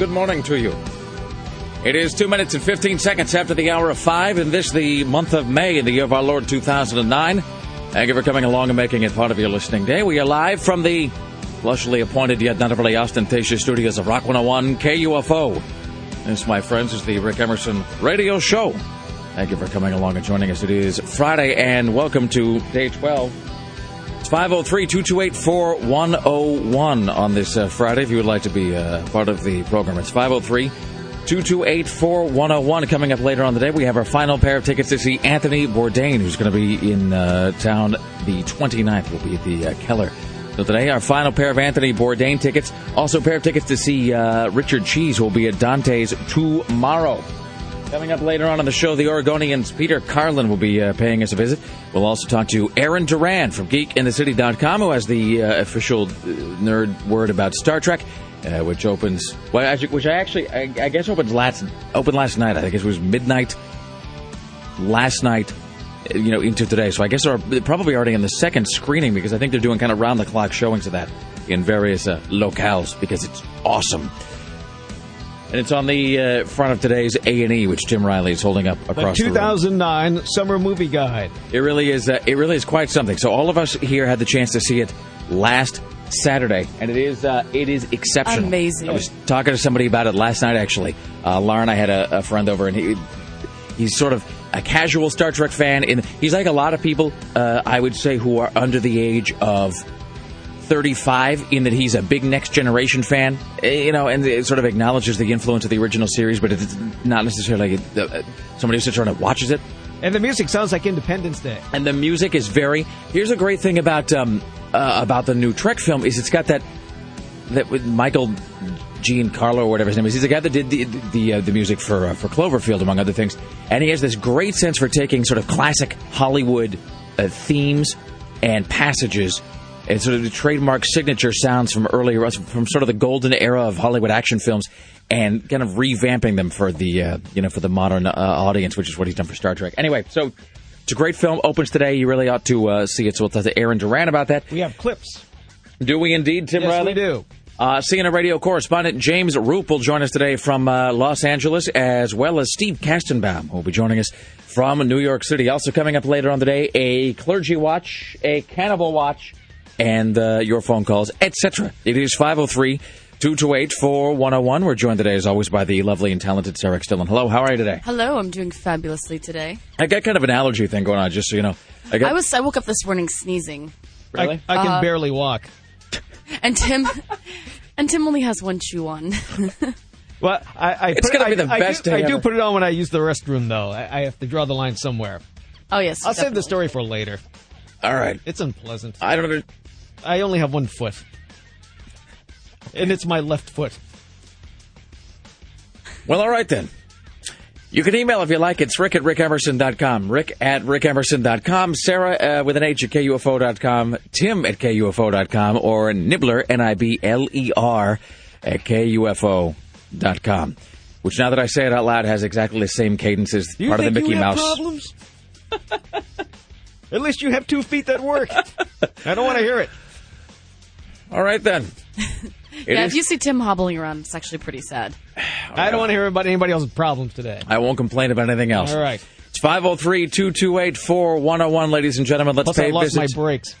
Good morning to you. It is two minutes and 15 seconds after the hour of five, and this the month of May in the year of our Lord 2009. Thank you for coming along and making it part of your listening day. We are live from the lushly appointed yet not overly ostentatious studios of Rock 101 KUFO. This, my friends, is the Rick Emerson Radio Show. Thank you for coming along and joining us. It is Friday, and welcome to day 12 it's 503 228 4101 on this uh, Friday if you would like to be uh, part of the program. It's 503 228 4101. Coming up later on the day, we have our final pair of tickets to see Anthony Bourdain, who's going to be in uh, town the 29th. We'll be at the uh, Keller. So today, our final pair of Anthony Bourdain tickets. Also, a pair of tickets to see uh, Richard Cheese, who will be at Dante's tomorrow. Coming up later on in the show, the Oregonians Peter Carlin will be uh, paying us a visit. We'll also talk to Aaron Duran from GeekInTheCity.com, who has the uh, official uh, nerd word about Star Trek, uh, which opens, well, which I actually, I, I, guess opens last, opened last night. I think it was midnight last night, uh, you know, into today. So I guess they're probably already in the second screening because I think they're doing kind of round the clock showings of that in various uh, locales because it's awesome. And it's on the uh, front of today's A and E, which Jim Riley is holding up across the 2009 the Summer Movie Guide. It really is. Uh, it really is quite something. So all of us here had the chance to see it last Saturday, and it is uh, it is exceptional. Amazing. I was talking to somebody about it last night. Actually, uh, Lauren, I had a, a friend over, and he he's sort of a casual Star Trek fan, and he's like a lot of people. Uh, I would say who are under the age of 35 in that he's a big next generation fan, eh, you know, and it sort of acknowledges the influence of the original series, but it's not necessarily uh, somebody who sits around and watches it. And the music sounds like Independence Day. And the music is very. Here's a great thing about um, uh, about the new Trek film is it's got that that with Michael Giancarlo or whatever his name is. He's the guy that did the the, uh, the music for uh, for Cloverfield among other things, and he has this great sense for taking sort of classic Hollywood uh, themes and passages and sort of the trademark signature sounds from earlier, from sort of the golden era of Hollywood action films, and kind of revamping them for the uh, you know for the modern uh, audience, which is what he's done for Star Trek. Anyway, so it's a great film. Opens today. You really ought to uh, see it. So we'll talk to Aaron Duran about that. We have clips. Do we indeed, Tim yes, Riley? we do. Uh, CNN radio correspondent James Roop will join us today from uh, Los Angeles, as well as Steve Kastenbaum, who will be joining us from New York City. Also coming up later on the day, a clergy watch, a cannibal watch, and uh, your phone calls, etc. It is 503 228 4101. We're joined today, as always, by the lovely and talented Sarah Stillen. Hello, how are you today? Hello, I'm doing fabulously today. I got kind of an allergy thing going on, just so you know. I, got... I was I woke up this morning sneezing. Really? I, I can uh, barely walk. And Tim, and Tim only has one shoe on. well, I, I it's going to be the I, best. I do, I do put it on when I use the restroom, though. I, have to draw the line somewhere. Oh yes, I'll definitely. save the story for later. All right, it's unpleasant. I don't know. I only have one foot. And it's my left foot. Well, all right then. You can email if you like. It's rick at rickemerson.com. Rick at rickemerson.com. Sarah uh, with an H at KUFO.com. Tim at KUFO.com. Or Nibler, N-I-B-L-E-R, at KUFO.com. Which, now that I say it out loud, has exactly the same cadence as part of the Mickey Mouse. problems? At least you have two feet that work. I don't want to hear it. All right then. yeah, is... if you see Tim hobbling around, it's actually pretty sad. I don't want to hear about anybody else's problems today. I won't complain about anything else. All right. It's 503 228 4101, ladies and gentlemen. Let's Plus, pay I lost visits. my brakes.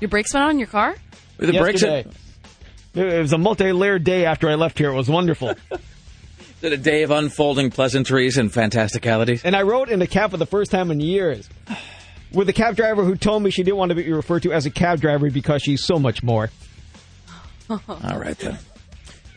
Your brakes went on in your car? The brakes. It was a multi layered day after I left here. It was wonderful. Is it a day of unfolding pleasantries and fantasticalities? And I rode in a cab for the first time in years with a cab driver who told me she didn't want to be referred to as a cab driver because she's so much more. All right, then.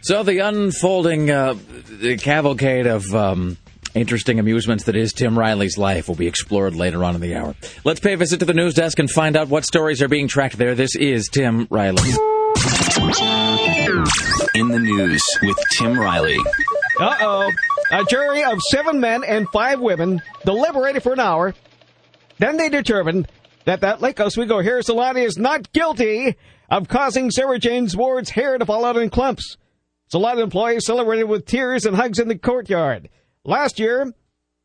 So the unfolding uh, the cavalcade of um, interesting amusements that is Tim Riley's life will be explored later on in the hour. Let's pay a visit to the news desk and find out what stories are being tracked there. This is Tim Riley. In the news with Tim Riley. Uh oh. A jury of seven men and five women deliberated for an hour then they determined that that Lake Oswego hair salon is not guilty of causing Sarah Jane Ward's hair to fall out in clumps. Salon employees celebrated with tears and hugs in the courtyard. Last year,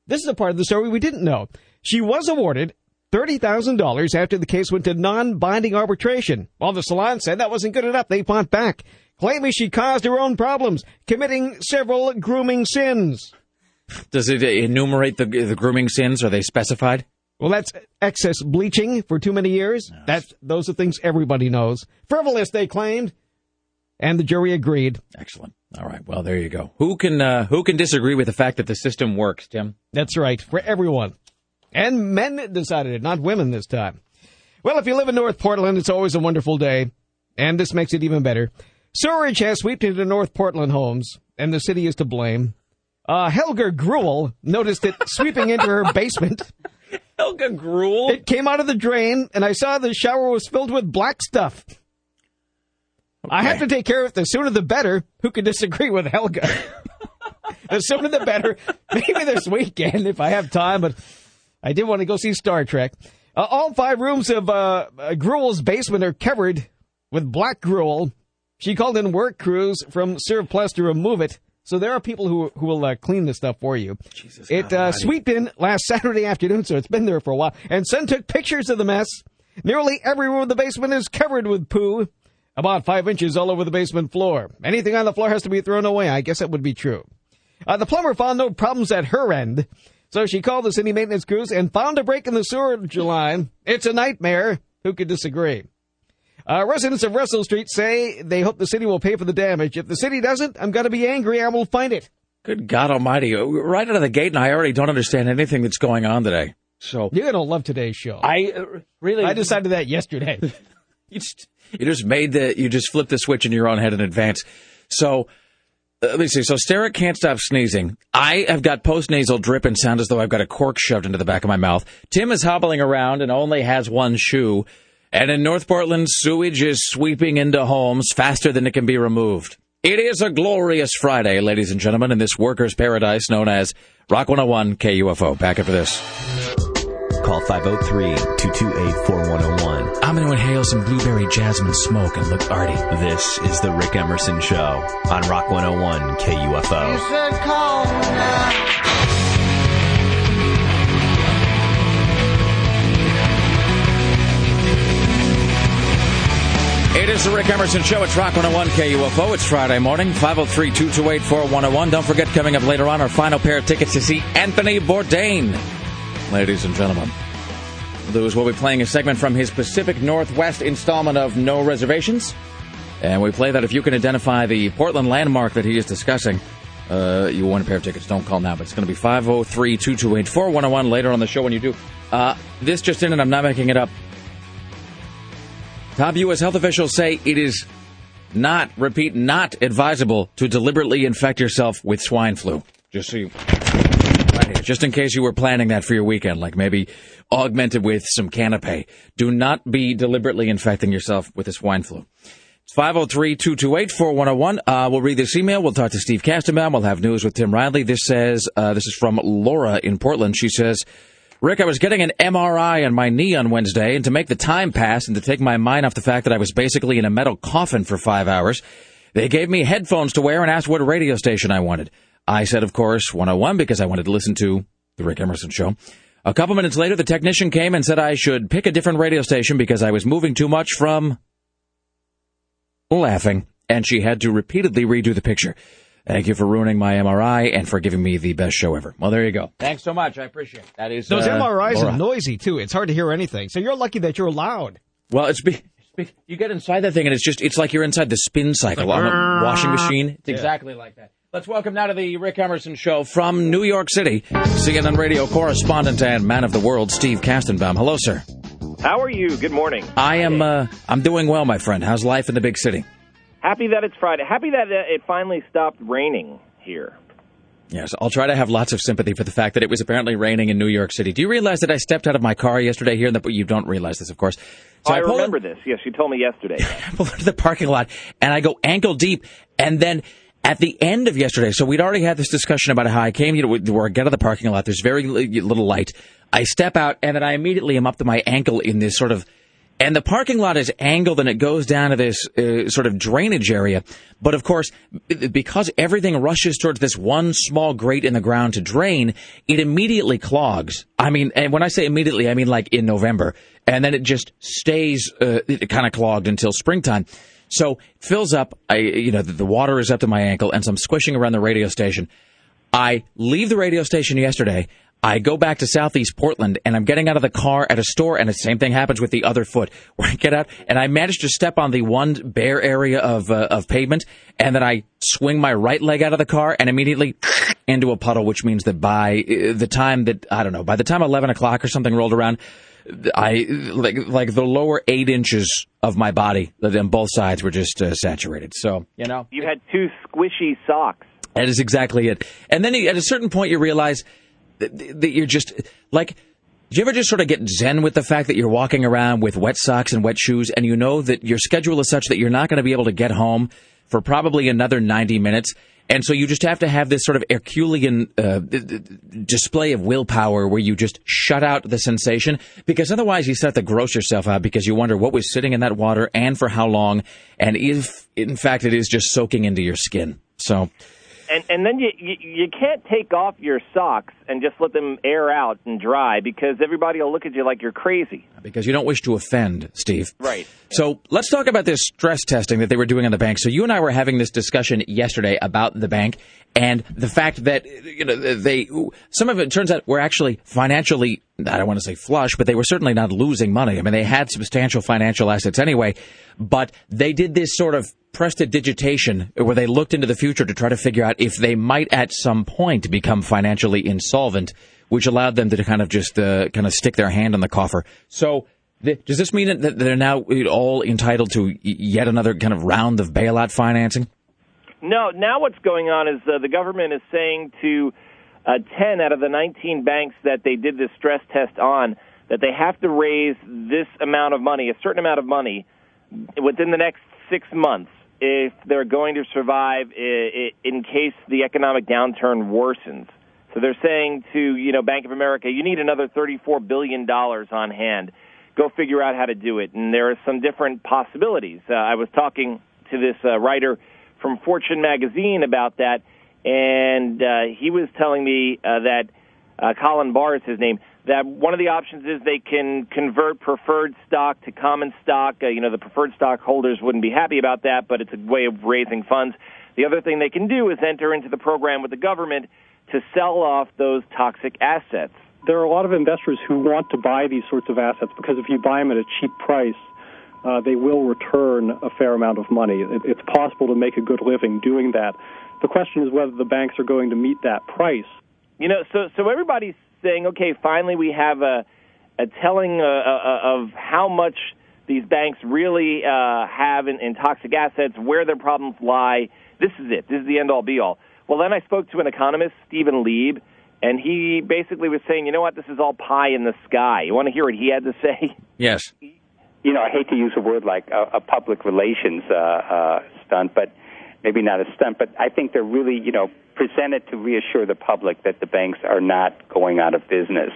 this is a part of the story we didn't know. She was awarded $30,000 after the case went to non-binding arbitration. While the salon said that wasn't good enough, they fought back, claiming she caused her own problems, committing several grooming sins. Does it enumerate the the grooming sins? Are they specified? Well, that's excess bleaching for too many years. That's those are things everybody knows. Frivolous, they claimed, and the jury agreed. Excellent. All right. Well, there you go. Who can uh, who can disagree with the fact that the system works, Tim? That's right, for everyone. And men decided it, not women this time. Well, if you live in North Portland, it's always a wonderful day, and this makes it even better. Sewerage has swept into North Portland homes, and the city is to blame. Uh, Helga Gruel noticed it sweeping into her basement. Helga Gruel. It came out of the drain, and I saw the shower was filled with black stuff. I have to take care of it. The sooner the better. Who could disagree with Helga? the sooner the better. Maybe this weekend if I have time, but I did want to go see Star Trek. Uh, all five rooms of uh, uh, Gruel's basement are covered with black gruel. She called in work crews from Servplus to remove it. So there are people who who will uh, clean this stuff for you. Jesus it uh, swept in last Saturday afternoon, so it's been there for a while. And Son took pictures of the mess. Nearly every room of the basement is covered with poo, about five inches all over the basement floor. Anything on the floor has to be thrown away. I guess that would be true. Uh, the plumber found no problems at her end, so she called the city maintenance crews and found a break in the sewerage line. It's a nightmare. Who could disagree? Uh, residents of Russell Street say they hope the city will pay for the damage. If the city doesn't, I'm going to be angry. I will find it. Good God Almighty! Right out of the gate, and I already don't understand anything that's going on today. So You're going to love today's show. I uh, really I decided that yesterday. you just you just made the you just flipped the switch in your own head in advance. So uh, let me see. So Steric can't stop sneezing. I have got post nasal drip and sound as though I've got a cork shoved into the back of my mouth. Tim is hobbling around and only has one shoe. And in North Portland, sewage is sweeping into homes faster than it can be removed. It is a glorious Friday, ladies and gentlemen, in this workers' paradise known as Rock 101 KUFO. Back after this. Call 503-228-4101. I'm going to inhale some blueberry jasmine smoke and look arty. This is the Rick Emerson Show on Rock 101 KUFO. It is the Rick Emerson Show. It's Rock 101 KUFO. It's Friday morning, 503 228 4101. Don't forget, coming up later on, our final pair of tickets to see Anthony Bourdain. Ladies and gentlemen, Lewis will be playing a segment from his Pacific Northwest installment of No Reservations. And we play that if you can identify the Portland landmark that he is discussing, uh, you win a pair of tickets. Don't call now, but it's going to be 503 228 4101 later on the show when you do. Uh, this just in, and I'm not making it up. Top U.S. health officials say it is not, repeat, not advisable to deliberately infect yourself with swine flu. Just so you, right here, just in case you were planning that for your weekend, like maybe augmented with some canapé. Do not be deliberately infecting yourself with the swine flu. It's 503-228-4101. Uh, we'll read this email. We'll talk to Steve Kastenbaum. We'll have news with Tim Riley. This says, uh, this is from Laura in Portland. She says, Rick, I was getting an MRI on my knee on Wednesday, and to make the time pass and to take my mind off the fact that I was basically in a metal coffin for five hours, they gave me headphones to wear and asked what radio station I wanted. I said, of course, 101 because I wanted to listen to the Rick Emerson show. A couple minutes later, the technician came and said I should pick a different radio station because I was moving too much from laughing, and she had to repeatedly redo the picture. Thank you for ruining my MRI and for giving me the best show ever. Well, there you go. Thanks so much. I appreciate it. That is Those uh, MRIs Laura. are noisy too. It's hard to hear anything. So you're lucky that you're loud. Well, it's be, it's be, you get inside that thing and it's just it's like you're inside the spin cycle on a washing machine. It's exactly like that. Let's welcome now to the Rick Emerson show from New York City, CNN radio correspondent and man of the world Steve Kastenbaum. Hello, sir. How are you? Good morning. I am uh, I'm doing well, my friend. How's life in the big city? Happy that it's Friday. Happy that uh, it finally stopped raining here. Yes, I'll try to have lots of sympathy for the fact that it was apparently raining in New York City. Do you realize that I stepped out of my car yesterday here? In the, you don't realize this, of course. So I pull in- remember this. Yes, you told me yesterday. I pull into the parking lot and I go ankle deep. And then at the end of yesterday, so we'd already had this discussion about how I came, you know, where I get out of the parking lot, there's very little light. I step out and then I immediately am up to my ankle in this sort of, and the parking lot is angled and it goes down to this uh, sort of drainage area. But of course, because everything rushes towards this one small grate in the ground to drain, it immediately clogs. I mean, and when I say immediately, I mean like in November. And then it just stays uh, kind of clogged until springtime. So it fills up. I, you know, the, the water is up to my ankle, and so I'm squishing around the radio station. I leave the radio station yesterday. I go back to Southeast Portland and I'm getting out of the car at a store and the same thing happens with the other foot where I get out and I manage to step on the one bare area of, uh, of pavement and then I swing my right leg out of the car and immediately into a puddle, which means that by uh, the time that, I don't know, by the time 11 o'clock or something rolled around, I, like, like the lower eight inches of my body on both sides were just uh, saturated. So, you know. You had two squishy socks. That is exactly it. And then at a certain point, you realize that, you're just like. Do you ever just sort of get zen with the fact that you're walking around with wet socks and wet shoes, and you know that your schedule is such that you're not going to be able to get home for probably another 90 minutes, and so you just have to have this sort of Herculean uh, display of willpower where you just shut out the sensation because otherwise you start to gross yourself out because you wonder what was sitting in that water and for how long, and if in fact it is just soaking into your skin. So and and then you, you you can't take off your socks and just let them air out and dry because everybody will look at you like you're crazy. Because you don't wish to offend, Steve. Right. So let's talk about this stress testing that they were doing on the bank. So you and I were having this discussion yesterday about the bank and the fact that you know they some of it turns out were actually financially I don't want to say flush, but they were certainly not losing money. I mean, they had substantial financial assets anyway, but they did this sort of prestidigitation where they looked into the future to try to figure out if they might at some point become financially insolvent, which allowed them to kind of just uh, kind of stick their hand on the coffer. So. Does this mean that they're now all entitled to yet another kind of round of bailout financing? No, now what's going on is uh, the government is saying to uh, 10 out of the 19 banks that they did this stress test on that they have to raise this amount of money, a certain amount of money, within the next six months if they're going to survive in case the economic downturn worsens. So they're saying to you know Bank of America, you need another 34 billion dollars on hand. Go figure out how to do it. And there are some different possibilities. Uh, I was talking to this uh, writer from Fortune magazine about that, and uh, he was telling me uh, that uh, Colin Barr is his name. That one of the options is they can convert preferred stock to common stock. Uh, you know, the preferred stockholders wouldn't be happy about that, but it's a way of raising funds. The other thing they can do is enter into the program with the government to sell off those toxic assets. There are a lot of investors who want to buy these sorts of assets because if you buy them at a cheap price, uh, they will return a fair amount of money. It, it's possible to make a good living doing that. The question is whether the banks are going to meet that price. You know, so so everybody's saying, okay, finally we have a a telling uh, uh, of how much these banks really uh, have in, in toxic assets, where their problems lie. This is it. This is the end all be all. Well, then I spoke to an economist, Stephen Lieb, and he basically was saying, you know what, this is all pie in the sky. You want to hear what he had to say? Yes you know, I hate to use a word like a, a public relations uh, uh, stunt, but maybe not a stunt, but I think they're really, you know, presented to reassure the public that the banks are not going out of business.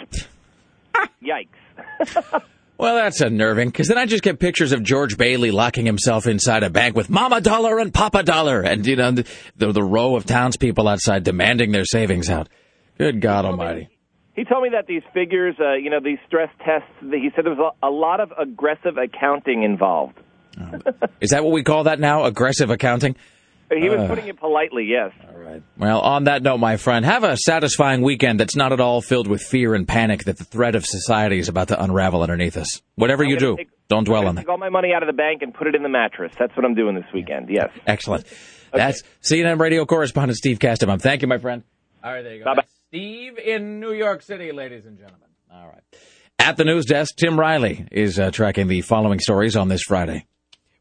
Yikes. well, that's unnerving, because then I just get pictures of George Bailey locking himself inside a bank with Mama Dollar and Papa Dollar, and, you know, the, the, the row of townspeople outside demanding their savings out. Good God Almighty. He told me that these figures, uh, you know, these stress tests, he said there was a, a lot of aggressive accounting involved. Oh. Is that what we call that now? Aggressive accounting? He was uh, putting it politely, yes. All right. Well, on that note, my friend, have a satisfying weekend that's not at all filled with fear and panic that the threat of society is about to unravel underneath us. Whatever I'm you do, take, don't dwell on that. Take all my money out of the bank and put it in the mattress. That's what I'm doing this weekend. Yes. Excellent. okay. That's CNN radio correspondent Steve Kastenbaum. Thank you, my friend. All right, there you go. Bye-bye. Steve in New York City, ladies and gentlemen. All right. At the news desk, Tim Riley is uh, tracking the following stories on this Friday.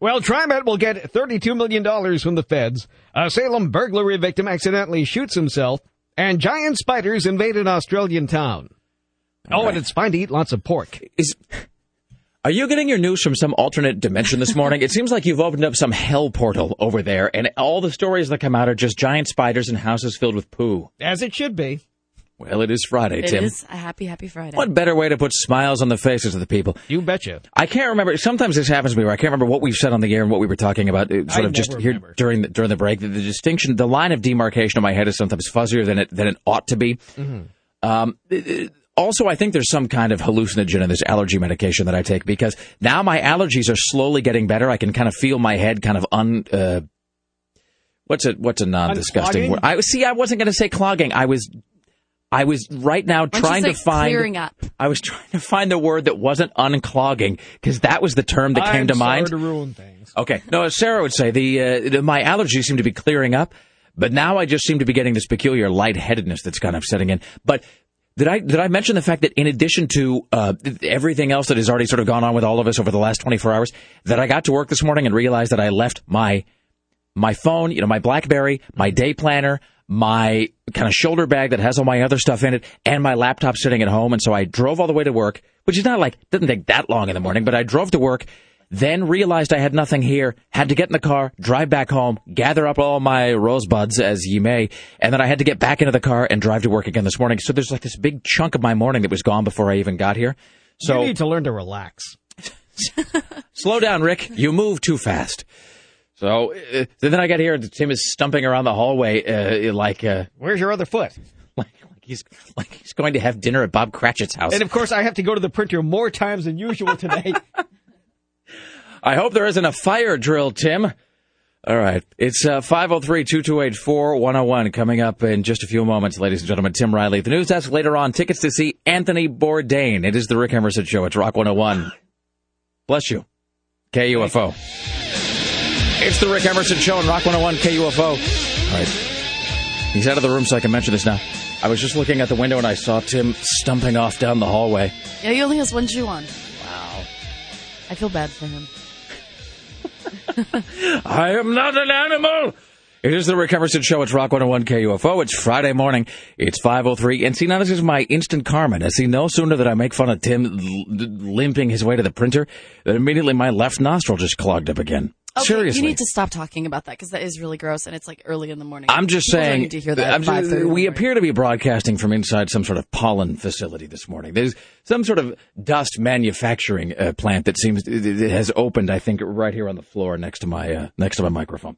Well, TriMet will get $32 million from the feds. A Salem burglary victim accidentally shoots himself. And giant spiders invade an Australian town. Oh, and it's fine to eat lots of pork. Is are you getting your news from some alternate dimension this morning? it seems like you've opened up some hell portal over there, and all the stories that come out are just giant spiders and houses filled with poo. As it should be. Well, it is Friday, it Tim. It is a happy, happy Friday. What better way to put smiles on the faces of the people? You betcha. I can't remember. Sometimes this happens to me where I can't remember what we've said on the air and what we were talking about. Uh, sort I of just remember. here during the, during the break. The, the, distinction, the line of demarcation in my head is sometimes fuzzier than it than it ought to be. Mm-hmm. Um, Also, I think there's some kind of hallucinogen in this allergy medication that I take because now my allergies are slowly getting better. I can kind of feel my head kind of un. Uh, what's a what's a non-disgusting Unclogging? word? I see. I wasn't going to say clogging. I was. I was right now Why don't you trying to say find. clearing up? I was trying to find the word that wasn't unclogging because that was the term that came I'm to sorry mind. to ruin things. Okay. No, as Sarah would say, the, uh, the my allergies seem to be clearing up, but now I just seem to be getting this peculiar lightheadedness that's kind of setting in. But did I did I mention the fact that in addition to uh, everything else that has already sort of gone on with all of us over the last 24 hours, that I got to work this morning and realized that I left my my phone, you know, my BlackBerry, my day planner, my kind of shoulder bag that has all my other stuff in it, and my laptop sitting at home. And so I drove all the way to work, which is not like didn't take that long in the morning, but I drove to work, then realized I had nothing here, had to get in the car, drive back home, gather up all my rosebuds as ye may, and then I had to get back into the car and drive to work again this morning. So there's like this big chunk of my morning that was gone before I even got here. So you need to learn to relax. slow down, Rick. You move too fast. So uh, then I got here, and Tim is stumping around the hallway uh, like, uh, Where's your other foot? like like he's like he's going to have dinner at Bob Cratchit's house. And of course, I have to go to the printer more times than usual today. I hope there isn't a fire drill, Tim. All right. It's uh, 503-228-4101 coming up in just a few moments, ladies and gentlemen. Tim Riley the news desk. Later on, tickets to see Anthony Bourdain. It is the Rick Emerson Show. It's Rock 101. Bless you. KUFO. It's the Rick Emerson Show on Rock 101 KUFO. All right. He's out of the room, so I can mention this now. I was just looking at the window and I saw Tim stumping off down the hallway. Yeah, he only has one shoe on. Wow. I feel bad for him. I am not an animal. It is the Rick Emerson Show. It's Rock 101 KUFO. It's Friday morning. It's 5.03. And see, now this is my instant karma. I see, no sooner that I make fun of Tim limping his way to the printer, than immediately my left nostril just clogged up again. Okay, Seriously. You need to stop talking about that because that is really gross and it's like early in the morning. I'm just People saying, to hear that I'm just- 5:30 in the we appear to be broadcasting from inside some sort of pollen facility this morning. There's some sort of dust manufacturing uh, plant that seems it has opened. I think right here on the floor next to my uh, next to my microphone.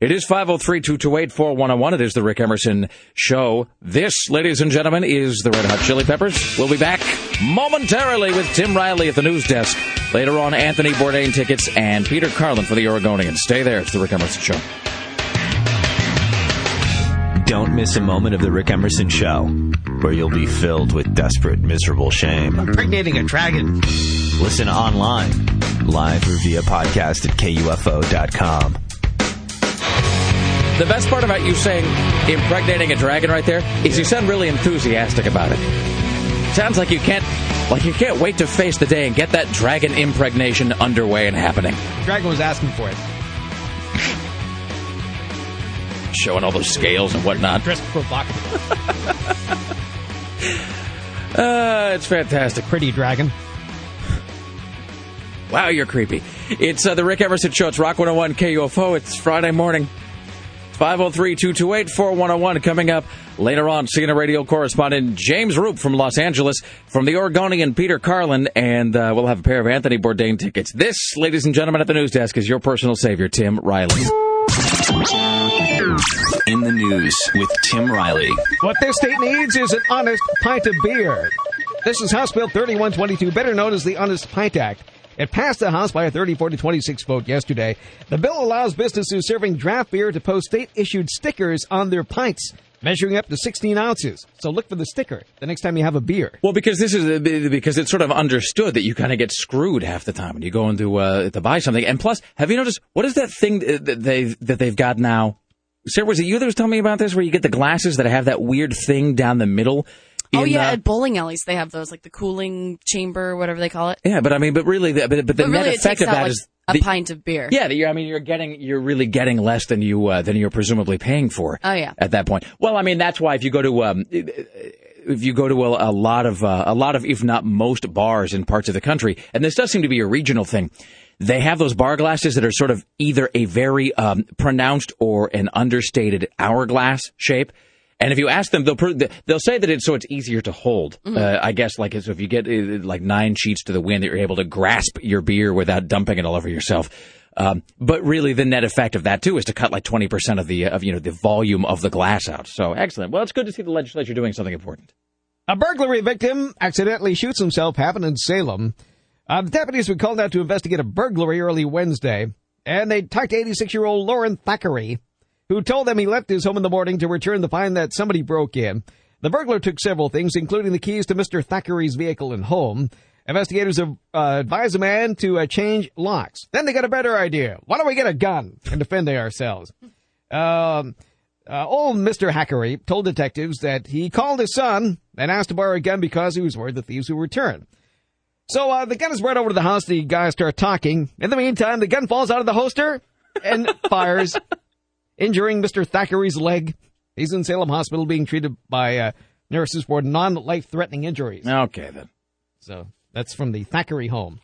It is 503-228-4101. It is the Rick Emerson Show. This, ladies and gentlemen, is the Red Hot Chili Peppers. We'll be back momentarily with Tim Riley at the news desk. Later on, Anthony Bourdain tickets and Peter Carlin for the Oregonian. Stay there. It's the Rick Emerson Show. Don't miss a moment of the Rick Emerson Show, where you'll be filled with desperate, miserable shame. Impregnating a dragon. Listen online, live or via podcast at KUFO.com. The best part about you saying impregnating a dragon right there is you sound really enthusiastic about it. Sounds like you can't like you can't wait to face the day and get that dragon impregnation underway and happening. Dragon was asking for it. Showing all those scales and whatnot. Dressed provocative. Uh, it's fantastic. Pretty dragon. Wow, you're creepy. It's uh, the Rick Emerson Show. It's Rock 101 KUFO. It's Friday morning. 503-228-4101 coming up later on. CNN radio correspondent James Roop from Los Angeles, from the Oregonian Peter Carlin, and uh, we'll have a pair of Anthony Bourdain tickets. This, ladies and gentlemen, at the news desk is your personal savior, Tim Riley. In the news with Tim Riley. What this state needs is an honest pint of beer. This is House Bill 3122, better known as the Honest Pint Act. It passed the House by a 34 to 26 vote yesterday. The bill allows businesses serving draft beer to post state issued stickers on their pints, measuring up to 16 ounces. So look for the sticker the next time you have a beer. Well, because this is because it's sort of understood that you kind of get screwed half the time when you go into uh, to buy something. And plus, have you noticed what is that thing that they that they've got now? Sarah, was it you that was telling me about this? Where you get the glasses that have that weird thing down the middle? Oh yeah, uh, at bowling alleys they have those like the cooling chamber, whatever they call it. yeah. But I mean, but really, the, but, but the But net really, it effect of that like is a the- pint of beer. Yeah, that I mean, you're getting, you're really getting less than you uh, than you're presumably paying for. Oh, yeah. At that point, well, I mean, that's why if you go to um, if you go to a, a lot of uh, a lot of, if not most, bars in parts of the country, and this does seem to be a regional thing. They have those bar glasses that are sort of either a very um, pronounced or an understated hourglass shape. And if you ask them, they'll they'll say that it's so it's easier to hold. Uh, I guess like so if you get uh, like nine sheets to the wind, that you're able to grasp your beer without dumping it all over yourself. Um, but really, the net effect of that too is to cut like twenty percent of the of you know the volume of the glass out. So excellent. Well, it's good to see the legislature doing something important. A burglary victim accidentally shoots himself, happened in Salem. Uh, the deputies were called out to investigate a burglary early Wednesday, and they talked to 86-year-old Lauren Thackeray, who told them he left his home in the morning to return to find that somebody broke in. The burglar took several things, including the keys to Mr. Thackeray's vehicle and home. Investigators have uh, the man to uh, change locks. Then they got a better idea. Why don't we get a gun and defend ourselves? Um, uh, old Mr. Thackeray told detectives that he called his son and asked to borrow a gun because he was worried the thieves would return. So uh, the gun is brought over to the house. The guys start talking. In the meantime, the gun falls out of the holster and fires, injuring Mr. Thackeray's leg. He's in Salem Hospital being treated by uh, nurses for non-life-threatening injuries. Okay, then. So that's from the Thackeray home.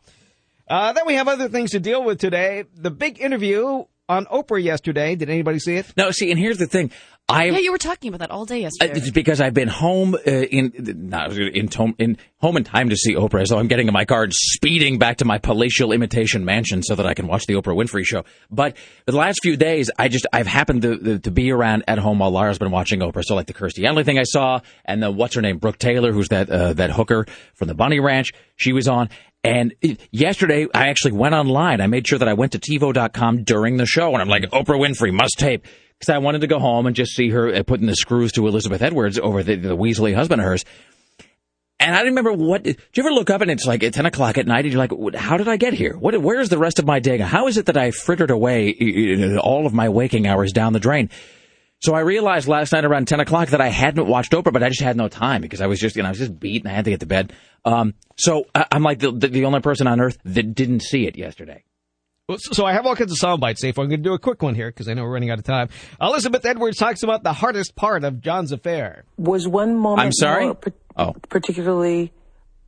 Uh, then we have other things to deal with today. The big interview on Oprah yesterday. Did anybody see it? No, see, and here's the thing. I Yeah, you were talking about that all day yesterday. It's because I've been home uh, in not in, to- in home in time to see Oprah, so I'm getting in my car and speeding back to my palatial imitation mansion so that I can watch the Oprah Winfrey show. But the last few days, I just I've happened to to be around at home while Lara's been watching Oprah. So like the Kirstie Alley thing I saw, and the what's her name, Brooke Taylor, who's that uh, that hooker from the Bunny Ranch, she was on. And yesterday, I actually went online. I made sure that I went to TiVo.com during the show, and I'm like, Oprah Winfrey must tape because I wanted to go home and just see her uh, putting the screws to Elizabeth Edwards over the, the Weasley husband of hers. And I remember what. Do you ever look up and it's like at ten o'clock at night and you're like, how did I get here? What? Where's the rest of my day? How is it that I frittered away all of my waking hours down the drain? So I realized last night around ten o'clock that I hadn't watched Oprah, but I just had no time because I was just, you know, I was just beat and I had to get to bed. Um, so I, I'm like the, the the only person on earth that didn't see it yesterday. Well, So so I have all kinds of sound bites, Safe. I'm going to do a quick one here because I know we're running out of time. Elizabeth Edwards talks about the hardest part of John's affair. Was one moment I'm sorry? more par- Oh. particularly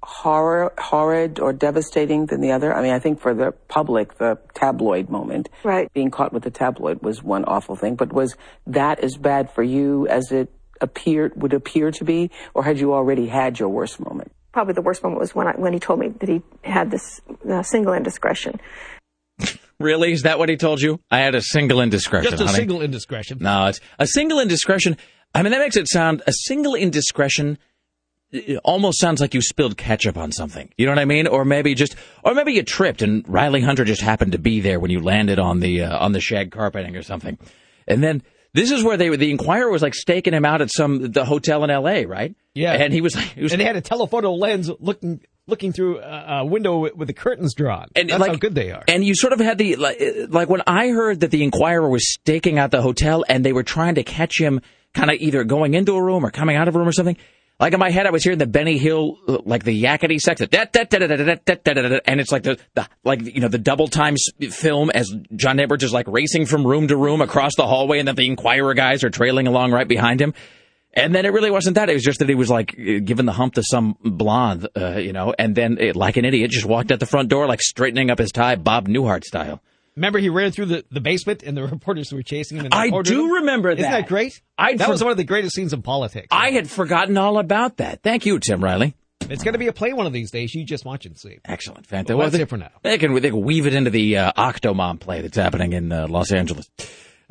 horror, horrid or devastating than the other? I mean, I think for the public, the tabloid moment, Right. being caught with the tabloid was one awful thing. But was that as bad for you as it appeared would appear to be, or had you already had your worst moment? Probably the worst moment was when I, when he told me that he had this uh, single indiscretion. Really? Is that what he told you? I had a single indiscretion. Just a honey. single indiscretion. No, it's a single indiscretion. I mean, that makes it sound a single indiscretion. Almost sounds like you spilled ketchup on something. You know what I mean? Or maybe just, or maybe you tripped and Rielle Hunter just happened to be there when you landed on the uh, on the shag carpeting or something. And then this is where they. The Inquirer was like staking him out at some the hotel in L.A. Right? Yeah. And he was, he was And they had a telephoto lens looking looking through a window with the curtains drawn. And That's like, how good they are. And you sort of had the like, like when I heard that the Inquirer was staking out the hotel and they were trying to catch him, kind of either going into a room or coming out of a room or something. Like in my head, I was hearing the Benny Hill, like the yakety sax, and it's like the, the like you know the double time film as John Edwards is like racing from room to room across the hallway, and then the Inquirer guys are trailing along right behind him. And then it really wasn't that. It was just that he was like giving the hump to some blonde, uh, you know, and then uh, like an idiot just walked out the front door, like straightening up his tie, Bob Newhart style. Remember, he ran through the, the basement and the reporters were chasing him. And I do him? remember Isn't that. that great? I'd that for- was one of the greatest scenes in politics. I had forgotten all about that. Thank you, Tim Riley. It's going to be a play one of these days. You just watch and see. Excellent, fantastic. Well, that's they, it for now. They can they can weave it into the uh, Octomom play that's happening in uh, Los Angeles.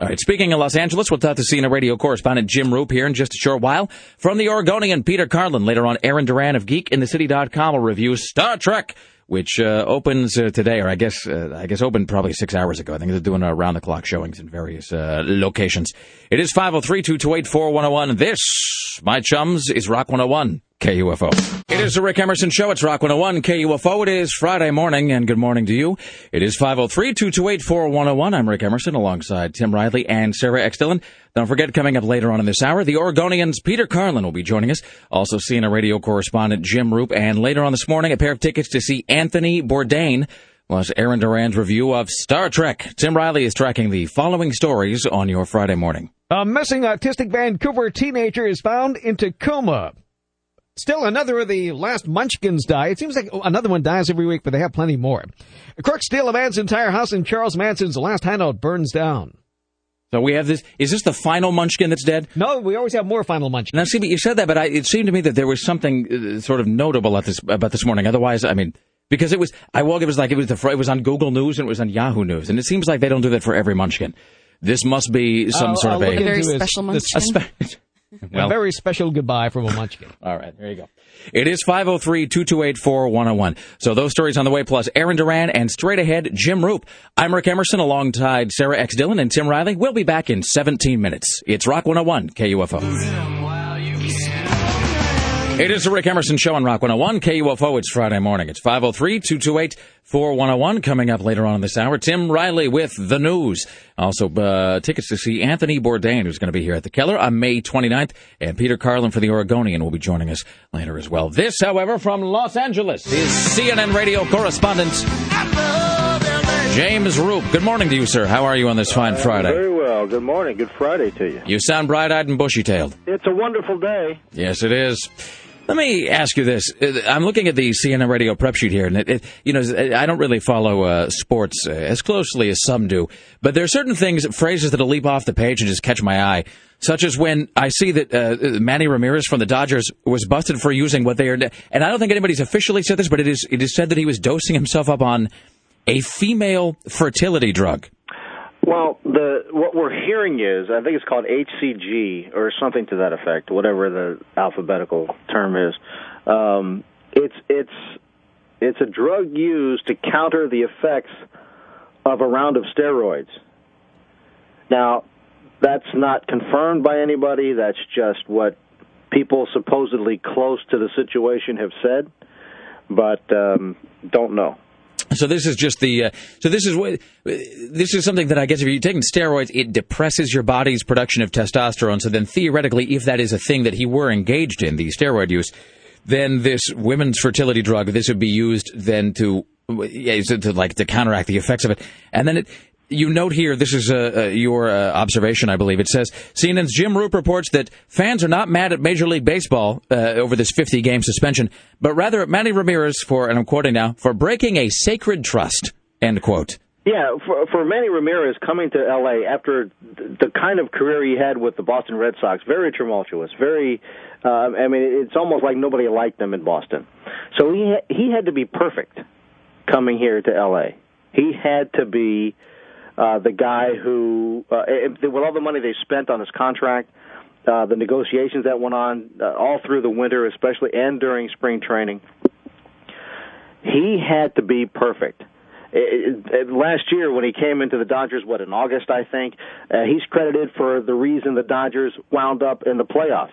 All right. Speaking of Los Angeles, we'll talk to CNN radio correspondent Jim Roop here in just a short while. From the Oregonian, Peter Carlin. Later on, Aaron Duran of GeekInTheCity.com will review Star Trek, which uh, opens uh, today, or I guess uh, I guess opened probably six hours ago. I think they're doing around the clock showings in various uh, locations. It is 503-228-4101. This, my chums, is Rock 101. KUFO. It is the Rick Emerson Show. It's Rock 101 KUFO. It is Friday morning, and good morning to you. It is 503-228-4101. I'm Rick Emerson alongside Tim Riley and Sarah X. Dillon. Don't forget, coming up later on in this hour, the Oregonians' Peter Carlin will be joining us. Also CNN radio correspondent Jim Roop, and later on this morning, a pair of tickets to see Anthony Bourdain. Plus, Aaron Duran's review of Star Trek. Tim Riley is tracking the following stories on your Friday morning. A missing autistic Vancouver teenager is found in Tacoma. Still, another of the last munchkins die. It seems like another one dies every week, but they have plenty more. A crook steal a man's entire house, and Charles Manson's last handout burns down. So we have this. Is this the final Munchkin that's dead? No, we always have more final munchkins. Now, see, but you said that, but I, it seemed to me that there was something uh, sort of notable at this about this morning. Otherwise, I mean, because it was, I woke. It was like it was the. fr- It was on Google News and it was on Yahoo News, and it seems like they don't do that for every Munchkin. This must be some I'll- sort I'll of a, A very special this- a munchkin. spe- Well- a very special goodbye from a munchkin. All right, there you go. It is 503-228-4101. So those stories on the way, plus Aaron Duran and straight ahead, Jim Roop. I'm Rick Emerson alongside Sarah X. Dillon and Tim Riley. We'll be back in 17 minutes. It's Rock 101 KUFO. It is the Rick Emerson Show on Rock 101 KUFO. It's Friday morning. It's 503-228-4101 coming up later on in this hour. Tim Riley with the news. Also, uh, tickets to see Anthony Bourdain, who's going to be here at the Keller on May 29th. And Peter Carlin for the Oregonian will be joining us later as well. This, however, from Los Angeles is CNN radio correspondent James Roop. Good morning to you, sir. How are you on this fine Friday? Very well. Good morning. Good Friday to you. You sound bright-eyed and bushy-tailed. It's a wonderful day. Yes, it is. Let me ask you this. Uh, I'm looking at the CNN radio prep sheet here, and it, it you know, I don't really follow uh, sports uh, as closely as some do, but there are certain things, phrases that'll leap off the page and just catch my eye, such as when I see that uh, Manny Ramirez from the Dodgers was busted for using what they are, and I don't think anybody's officially said this, but it is it is said that he was dosing himself up on a female fertility drug. Well, the what we're hearing is I think it's called HCG or something to that effect, whatever the alphabetical term is. Um, it's it's it's a drug used to counter the effects of a round of steroids. Now, that's not confirmed by anybody. That's just what people supposedly close to the situation have said, but um, don't know. So this is just the. Uh, so this is what. This is something that I guess if you're taking steroids, it depresses your body's production of testosterone. So then theoretically, if that is a thing that he were engaged in, the steroid use, then this women's fertility drug, this would be used then to, yeah, to, to like to counteract the effects of it. And then it, you note here, this is uh, uh, your uh, observation, I believe. It says CNN's Jim Roop reports that fans are not mad at Major League Baseball uh, over this 50 game suspension, but rather at Manny Ramirez for, and I'm quoting now, for breaking a sacred trust. End quote. Yeah, for for Manny Ramirez coming to L.A. after the kind of career he had with the Boston Red Sox, very tumultuous, very. Uh, I mean, it's almost like nobody liked them in Boston. So he he had to be perfect coming here to L.A. He had to be uh, the guy who, uh, with all the money they spent on his contract, uh, the negotiations that went on uh, all through the winter, especially and during spring training, he had to be perfect. It, it, last year, when he came into the Dodgers, what in August, I think, uh, he's credited for the reason the Dodgers wound up in the playoffs.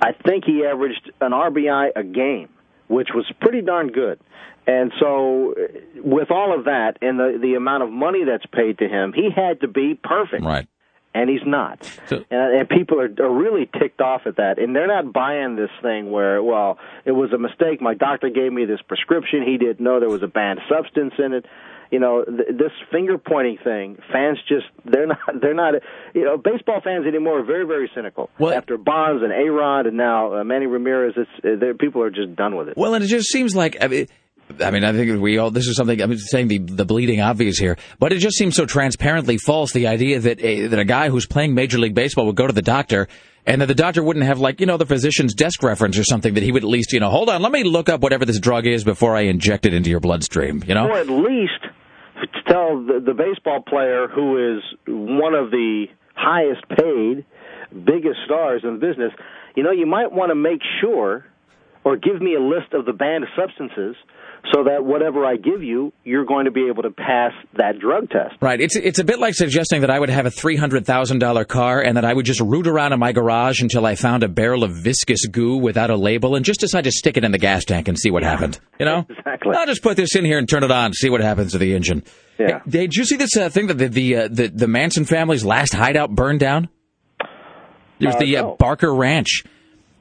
I think he averaged an RBI a game, which was pretty darn good. And so, with all of that and the the amount of money that's paid to him, he had to be perfect. Right. And he's not. So, and, and people are, are really ticked off at that. And they're not buying this thing where, well, it was a mistake. My doctor gave me this prescription. He didn't know there was a banned substance in it you know th- this finger pointing thing fans just they're not they're not you know baseball fans anymore are very very cynical well, after bonds and A-Rod and now uh, manny ramirez it's uh, people are just done with it well and it just seems like I mean, I mean, I think we all, this is something, I'm saying the, the bleeding obvious here, but it just seems so transparently false, the idea that a, that a guy who's playing Major League Baseball would go to the doctor and that the doctor wouldn't have like, you know, the physician's desk reference or something that he would at least, you know, hold on, let me look up whatever this drug is before I inject it into your bloodstream, you know? Or at least tell the, the baseball player who is one of the highest paid, biggest stars in the business, you know, you might want to make sure or give me a list of the banned substances so that whatever I give you, you're going to be able to pass that drug test. Right. It's it's a bit like suggesting that I would have a three hundred thousand dollar car and that I would just root around in my garage until I found a barrel of viscous goo without a label and just decide to stick it in the gas tank and see what happened. You know, exactly. I'll just put this in here and turn it on, see what happens to the engine. Yeah. Hey, did you see this uh, thing that the the, uh, the the Manson family's last hideout burned down? It was uh, the no. Barker Ranch.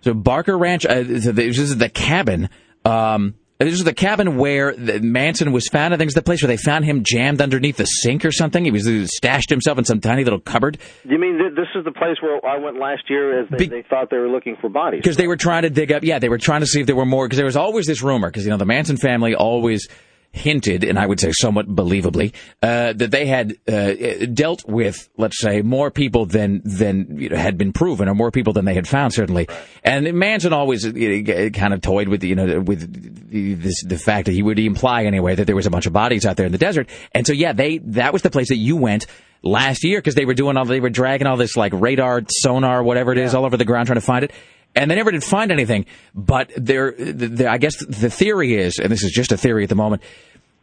So Barker Ranch, uh, this is the cabin. Um, this is the cabin where the Manson was found. I think it's the place where they found him jammed underneath the sink or something. He was he stashed himself in some tiny little cupboard. You mean th- this is the place where I went last year as they, Be- they thought they were looking for bodies? Because they were trying to dig up. Yeah, they were trying to see if there were more. Because there was always this rumor. Because you know the Manson family always hinted, and I would say somewhat believably, uh, that they had uh, dealt with, let's say, more people than than you know, had been proven, or more people than they had found, certainly. And Manson always you know, kind of toyed with you know with the, this, the fact that he would imply anyway that there was a bunch of bodies out there in the desert. And so, yeah, they that was the place that you went. last year because they were doing all they were dragging all this like radar sonar whatever it is all over the ground trying to find it and they never did find anything. But there i guess the theory is and this is just a theory at the moment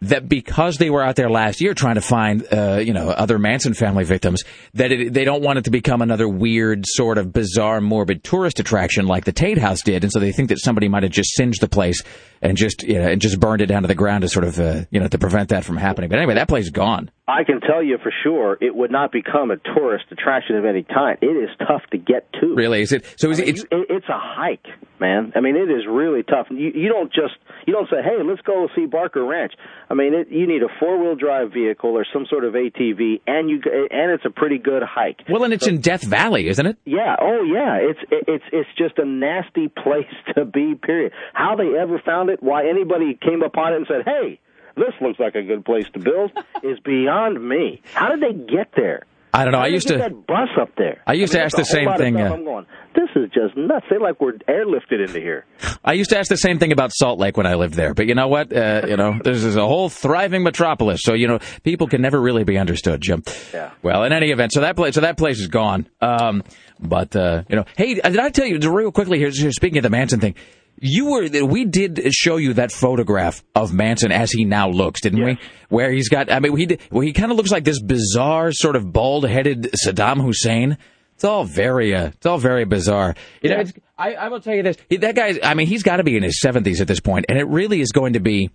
that because they were out there last year trying to find, uh, you know, other Manson family victims, that it, they don't want it to become another weird, sort of bizarre, morbid tourist attraction like the Tate House did, and so they think that somebody might have just singed the place and just, you know, and just burned it down to the ground to sort of, uh, you know, to prevent that from happening. But anyway, that place is gone. I can tell you for sure it would not become a tourist attraction of any kind. It is tough to get to. Really? Is it? So is I mean. It's, you- it's a hike, man. I mean, it is really tough. You, you don't just you don't say, "Hey, let's go see Barker Ranch." I mean, it, you need a four wheel drive vehicle or some sort of ATV, and you and it's a pretty good hike. well, and it's in Death Valley, isn't it? Yeah. Oh, yeah. It's it's it's just a nasty place to be. Period. How they ever found it, why anybody came upon it and said, "Hey, this looks like a good place to build," is beyond me. How did they get there? I don't know. How I used to. get that bus up there. I used to mean, ask the same thing, uh, I'm going. This is just nuts. They like we're airlifted into here. I used to ask the same thing about Salt Lake when I lived there, but you know what? Uh, you know, this is a whole thriving metropolis, so you know people can never really be understood, Jim. Yeah. Well, in any event, so that place, so that place is gone. Um, but uh, you know, hey, did I tell you real quickly here? here, Speaking of the Manson thing, you were we did show you that photograph of Manson as he now looks, didn't we? Where he's got, I mean, he well, he kind of looks like this bizarre sort of bald-headed Saddam Hussein. It's all very, uh, it's all very bizarre. You know, it's, I, I will tell you this: that guy. I mean, he's got to be in his seventies at this point, and it really is going to be.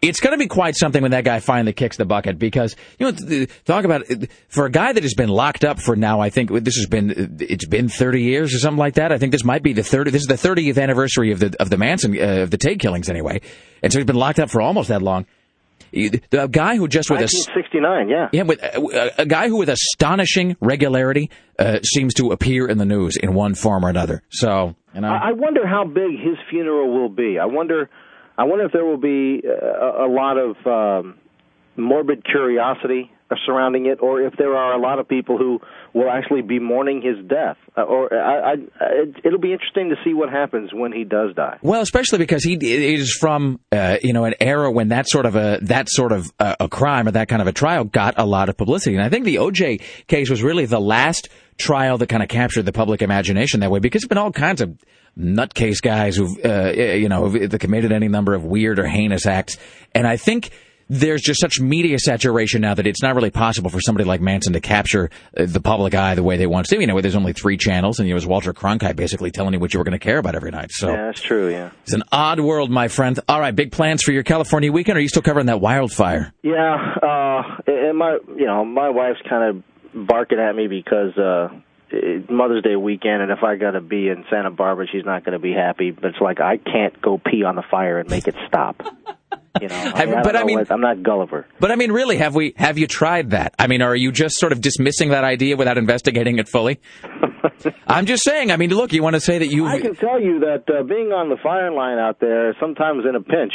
It's going to be quite something when that guy finally kicks the bucket because you know talk about it, for a guy that has been locked up for now. I think this has been it's been thirty years or something like that. I think this might be the thirty. This is the thirtieth anniversary of the of the Manson uh, of the Tate killings anyway, and so he's been locked up for almost that long. The guy who just with a 1969. Yeah. yeah, with uh, a guy who with astonishing regularity uh, seems to appear in the news in one form or another. So you know, I wonder how big his funeral will be. I wonder, I wonder if there will be uh, a, a lot of um, morbid curiosity surrounding it, or if there are a lot of people who will actually be mourning his death. Uh, or I, I, it, it'll be interesting to see what happens when he does die. Well, especially because he is from uh, you know an era when that sort of a that sort of uh, a crime or that kind of a trial got a lot of publicity, and I think the OJ case was really the last trial that kind of captured the public imagination that way because there's been all kinds of nutcase guys who've uh, you know who've committed any number of weird or heinous acts, and I think. There's just such media saturation now that it's not really possible for somebody like Manson to capture uh, the public eye the way they want to. You know, there's only three channels, and it was Walter Cronkite basically telling you what you were going to care about every night. So Yeah, that's true. Yeah. it's an odd world, my friend. All right, big plans for your California weekend? Are you still covering that wildfire? Yeah, uh, and my, you know, my wife's kind of barking at me because uh, Mother's Day weekend, and if I got to be in Santa Barbara, she's not going to be happy. But it's like I can't go pee on the fire and make it stop. You know, I mean, I but I mean- what- I'm not Gulliver. But I mean, really, have we have you tried that? I mean, are you just sort of dismissing that idea without investigating it fully? I'm just saying. I mean, look, you want to say that you, I can tell you that uh, being on the fire line out there, sometimes in a pinch.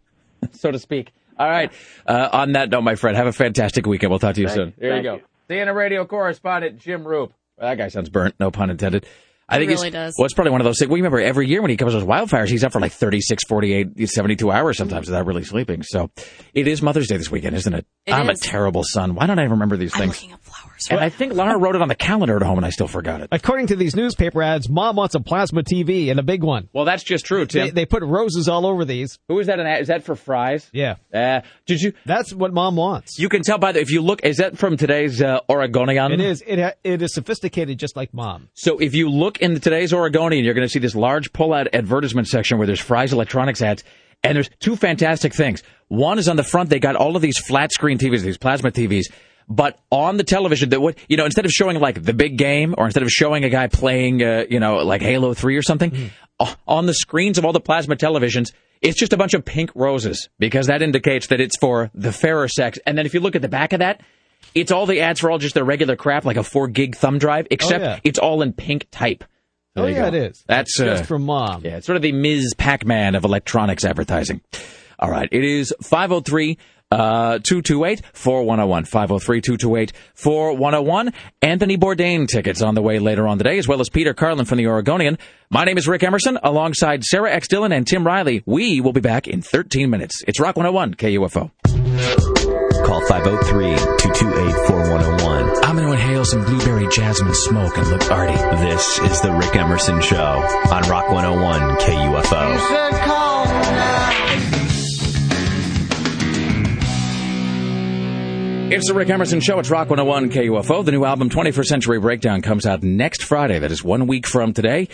so to speak. All right. Uh, on that note, my friend, have a fantastic weekend. We'll talk to you Thank soon. you. There you go. you. CNN radio correspondent Jim Roope. That guy sounds burnt. No pun intended. I think really he's, does. Well, it's probably one of those things. Well, you remember every year when he covers those wildfires, he's up for like 36, 48, 72 hours sometimes without really sleeping. So it is Mother's Day this weekend, isn't it? It I'm is. a terrible son. Why don't I remember these I'm things? Looking at flowers. And I think Lara wrote it on the calendar at home and I still forgot it. According to these newspaper ads, mom wants a plasma TV and a big one. Well, that's just true, Tim. They, they put roses all over these. Who is that? An ad? Is that for Fry's? Yeah. Uh, did you? That's what mom wants. You can tell by the if you look. Is that from today's uh, Oregonian? It is. It, ha- it is sophisticated just like mom. So if you look in today's Oregonian, you're going to see this large pull-out advertisement section where there's Fry's Electronics ads, and there's two fantastic things. One is on the front; they got all of these flat screen TVs, these plasma TVs. But on the television, that would you know instead of showing like the big game, or instead of showing a guy playing, uh, you know, like Halo Three or something, uh, on the screens of all the plasma televisions, it's just a bunch of pink roses because that indicates that it's for the fairer sex. And then if you look at the back of that, it's all the ads for all just their regular crap, like a four gig thumb drive, except yeah. it's all in pink type. Oh, There you yeah, go. it is. That's just uh, from mom. yeah, it's sort of the Ms. Pac-Man of electronics advertising. All right, it is 503 uh Uh, 228 4101 503 228 4101 Anthony Bourdain tickets on the way later on today as well as Peter Carlin from the Oregonian. My name is Rick Emerson alongside Sarah X Dillon and Tim Riley. We will be back in 13 minutes. It's Rock 101 KUFO. Call Call 503-228-4101. I'm going to inhale some blueberry jasmine smoke and look arty. This is the Rick Emerson Show on Rock 101 KUFO. It's the Rick Emerson Show. It's Rock 101 KUFO. The new album 21st Century Breakdown comes out next Friday. That is one week from today.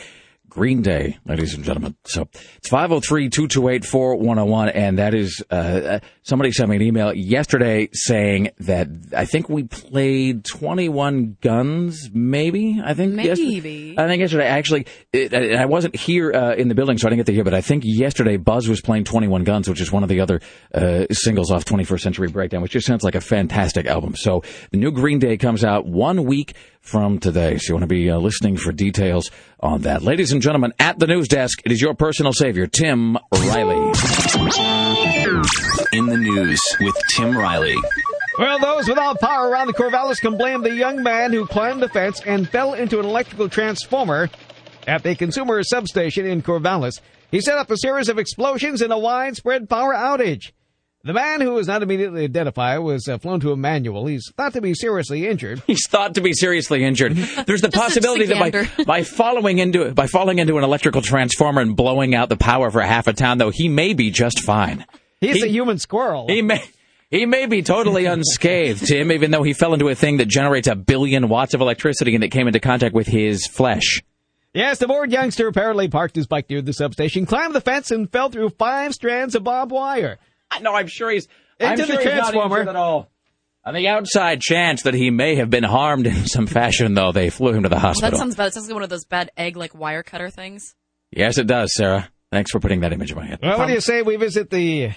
Green Day, ladies and gentlemen. So it's 503-228-4101, and that is, uh, uh, somebody sent me an email yesterday saying that I think we played 21 Guns, maybe? I think Maybe. I think yesterday, actually, it, I I wasn't here uh, in the building, so I didn't get to hear, but I think yesterday Buzz was playing 21 Guns, which is one of the other uh, singles off 21st Century Breakdown, which just sounds like a fantastic album. So the new Green Day comes out one week from today, so you want to be uh, listening for details on that. Ladies and gentlemen, at the news desk, it is your personal savior, Tim Riley. In the news with Tim Riley. Well, those without power around the Corvallis can blame the young man who climbed the fence and fell into an electrical transformer at the consumer substation in Corvallis. He set up a series of explosions and a widespread power outage. The man who was not immediately identified was uh, flown to Emanuel. He's thought to be seriously injured. He's thought to be seriously injured. There's the possibility that by, by following into by falling into an electrical transformer and blowing out the power for half a town, though he may be just fine. He's He- a human squirrel. He may he may be totally unscathed, Tim, even though he fell into a thing that generates a billion watts of electricity and that came into contact with his flesh. Yes, the bored youngster apparently parked his bike near the substation, climbed the fence, and fell through five strands of barbed wire. No, I'm sure he's Into I'm the sure he's not transformer. injured at all. On the outside chance that he may have been harmed in some fashion, though, they flew him to the hospital. That sounds bad. It sounds like one of those bad egg like wire cutter things. yes, it does, Sarah. Thanks for putting that image in my head. Well, what do you say we visit the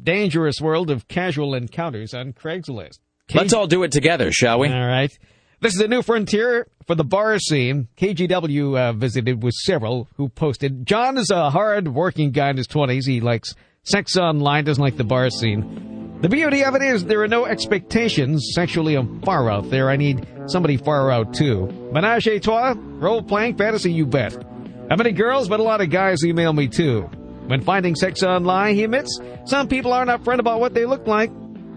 dangerous world of casual encounters on Craigslist? Let's all do it together, shall we? All right. This is a new frontier for the bar scene. KGW uh, visited with several who posted. John is a hard working guy in his 20s. He likes sex online, doesn't like the bar scene. The beauty of it is there are no expectations sexually I'm far out there. I need somebody far out too. Menage a trois, role playing fantasy, you bet. How many girls, but a lot of guys email me too. When finding sex online, he admits some people aren't upfront about what they look like.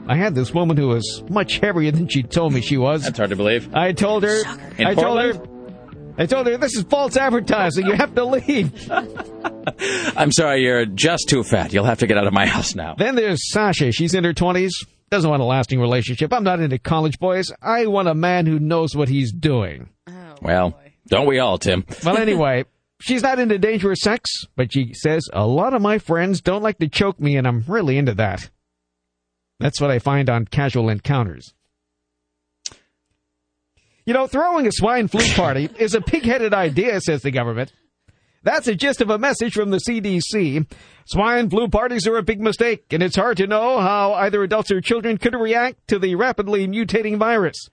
I had this woman who was much heavier than she told me she was. That's hard to believe. I told her. In I told her. Portland? I told her this is false advertising. You have to leave. I'm sorry, you're just too fat. You'll have to get out of my house now. then there's Sasha. She's in her twenties. Doesn't want a lasting relationship. I'm not into college boys. I want a man who knows what he's doing. Oh, Well, don't we all, Tim? Well, anyway, she's not into dangerous sex, but she says a lot of my friends don't like to choke me, and I'm really into that. That's what I find on casual encounters. You know, throwing a swine flu party is a pig-headed idea, says the government. That's the gist of a message from the CDC. Swine flu parties are a big mistake, and it's hard to know how either adults or children could react to the rapidly mutating virus.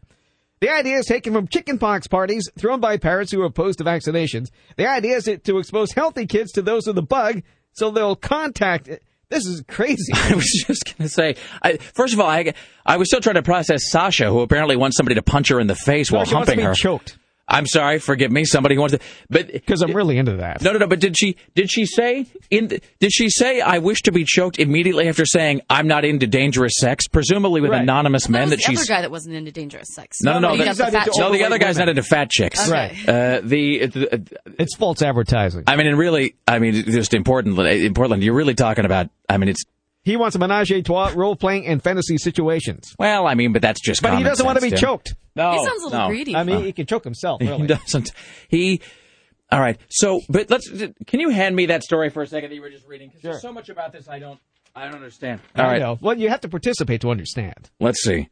The idea is taken from chickenpox parties thrown by parents who are opposed to vaccinations. The idea is to expose healthy kids to those with the bug so they'll contact it. This is crazy. I was just going to say, I, first of all, I, I was still trying to process Sasha, who apparently wants somebody to punch her in the face while wants to humping her. choked. I'm sorry, forgive me. Somebody who wants to, but Because I'm really into that. no, no, no. But did she? Did she say? In the, did she say I wish to be choked immediately after saying I'm not into dangerous sex? Presumably with Right. anonymous That men was that the she's. other guy that wasn't into dangerous sex. no, no, no. You that- the fat no, the other guy's women. not into fat chicks. Okay. Right. Uh, the, the It's false advertising. I mean, and really, I mean, just in Portland, in Portland, you're really talking about. I mean, it's He wants a menage a trois, role playing, and fantasy situations. well, I mean, but that's just. But he doesn't want to be Tim. choked. No, He sounds a little no. greedy. I mean, he can choke himself, He doesn't. He. All right. So, but let's. Can you hand me that story for a second that you were just reading? Because there's so much about this I don't. I don't understand. All I right. know. Well, you have to participate to understand. Let's see.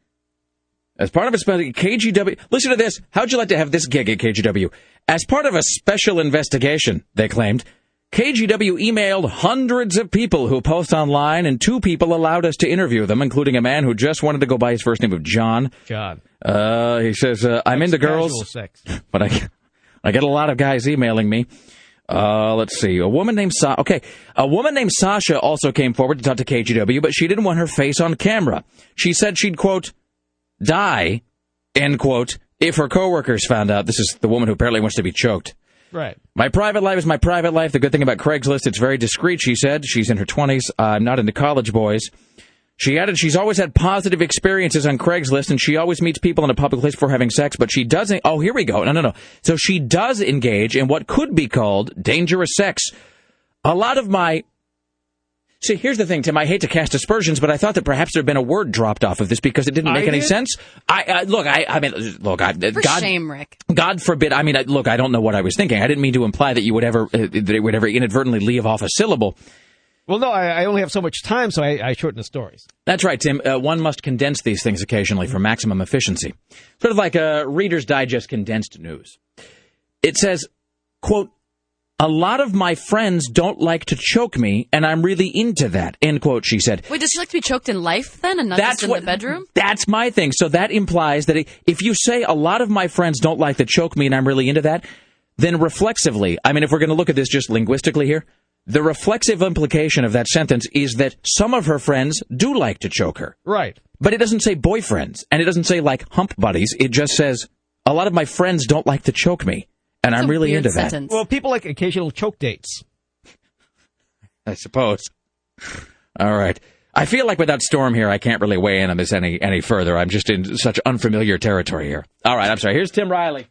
As part of a special KGW, listen to this. How'd you like to have this gig at KGW? As part of a special investigation, they claimed, KGW emailed hundreds of people who post online, and two people allowed us to interview them, including a man who just wanted to go by his first name of John. John. Uh, he says, uh, "I'm into girls." Sex. but I, I get a lot of guys emailing me. Uh, let's see. A woman named Sa- okay, a woman named Sasha also came forward to talk to KGW, but she didn't want her face on camera. She said she'd quote die end quote if her coworkers found out. This is the woman who apparently wants to be choked. Right. My private life is my private life. The good thing about Craigslist, it's very discreet, she said. She's in her 20s. I'm not into college boys. She added she's always had positive experiences on Craigslist and she always meets people in a public place before having sex, but she doesn't. Oh, here we go. No, no, no. So she does engage in what could be called dangerous sex. A lot of my. See, here's the thing, Tim. I hate to cast aspersions, but I thought that perhaps there had been a word dropped off of this because it didn't make I any did? sense. I, I look. I, I mean, look. I, For God, shame, Rick. God forbid. I mean, I, look. I don't know what I was thinking. I didn't mean to imply that you would ever uh, that it would ever inadvertently leave off a syllable. Well, no, I, I only have so much time, so I, I shorten the stories. That's right, Tim. Uh, one must condense these things occasionally for maximum efficiency. Sort of like a Reader's Digest condensed news. It says, quote, a lot of my friends don't like to choke me, and I'm really into that, end quote, she said. Wait, does she like to be choked in life then, and not That's just in what- the bedroom? That's my thing. So that implies that if you say a lot of my friends don't like to choke me and I'm really into that, then reflexively, I mean, if we're going to look at this just linguistically here, the reflexive implication of that sentence is that some of her friends do like to choke her. Right. But it doesn't say boyfriends, and it doesn't say like hump buddies. It just says a lot of my friends don't like to choke me, and I'm really into that. Well, people like occasional choke dates. I suppose. All right. I feel like without Storm here, I can't really weigh in on this any any further. I'm just in such unfamiliar territory here. All right, I'm sorry. Here's Tim Riley.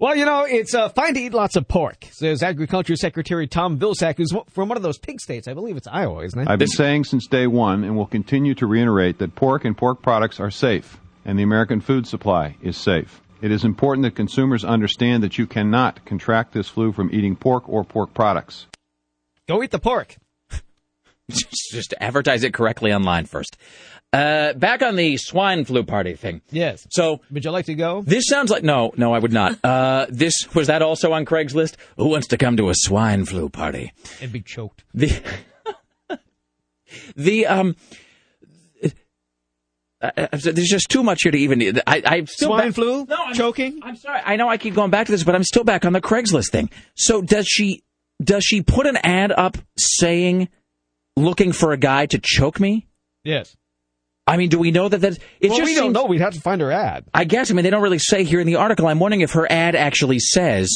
Well, you know, it's uh, fine to eat lots of pork, says Agriculture Secretary Tom Vilsack, who's from one of those pig states. I believe it's Iowa, isn't it? I've been saying since day one and will continue to reiterate that pork and pork products are safe and the American food supply is safe. It is important that consumers understand that you cannot contract this flu from eating pork or pork products. Go eat the pork. just, just advertise it correctly online first. Uh, back on the swine flu party thing. Yes. So, would you like to go? This sounds like no, no, I would not. Uh, this was that also on Craigslist. Who wants to come to a swine flu party? And be choked. The the um. Uh, uh, there's just too much here to even. I, I'm still Swine back- flu? No, I'm, choking. I'm sorry. I know I keep going back to this, but I'm still back on the Craigslist thing. So does she? Does she put an ad up saying, "Looking for a guy to choke me"? Yes. I mean, do we know that that? It well, just we don't seems- know. We'd have to find her ad. I guess. I mean, they don't really say here in the article. I'm wondering if her ad actually says,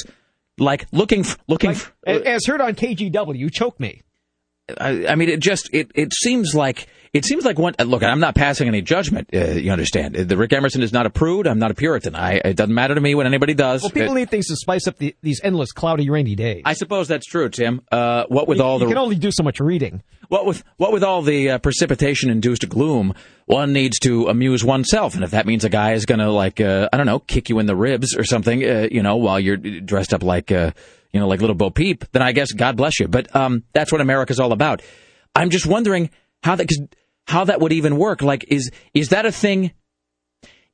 like, looking, f- looking. f- A- As heard on KGW, choke me. I, I mean, it just it it seems like it seems like one. Look, I'm not passing any judgment. Uh, you understand? The Rick Emerson is not a prude. I'm not a Puritan. I it doesn't matter to me what anybody does. Well, people It- need things to spice up the, these endless, cloudy, rainy days. I suppose that's true, Tim. Uh, what with you, all you can only do so much reading. what with what with all the uh, precipitation-induced gloom, one needs to amuse oneself, and if that means a guy is going to like uh, I don't know, kick you in the ribs or something, uh, you know, while you're dressed up like uh, you know like little Bo Peep, then I guess God bless you. But um, that's what America's all about. I'm just wondering how that 'cause how that would even work. Like, is is that a thing?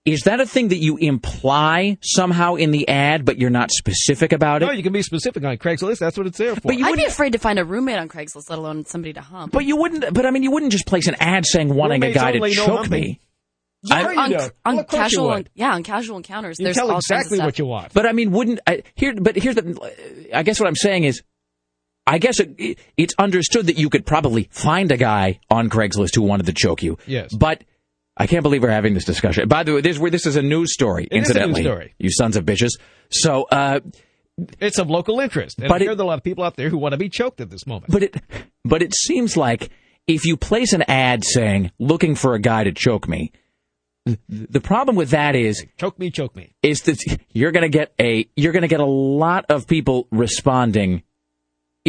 Is that a thing that you imply somehow in the ad, but you're not specific about it? No, you can be specific on Craigslist. That's what it's there for. But you I'd be afraid to find a roommate on Craigslist, let alone somebody to hump. But you wouldn't. But I mean, you wouldn't just place an ad saying wanting a Roommates guy to only, no choke humping. me. Yeah, I- on, on Well, of course you casual, would. yeah, on casual encounters. You there's tell all kinds of exactly stuff. what you want. But I mean, wouldn't I, here? But here's the. I guess what I'm saying is, I guess it, it's understood that you could probably find a guy on Craigslist who wanted to choke you. Yes. But I can't believe we're having this discussion. By the way, this this is a news story. It is a news incidentally, story. you sons of bitches. So, uh, It's of local interest. And But it- there are a lot of people out there who want to be choked at this moment. but it but it seems like if you place an ad saying looking for a guy to choke me, the problem with that is choke me, choke me. is that you're going to get a you're going to get a lot of people responding.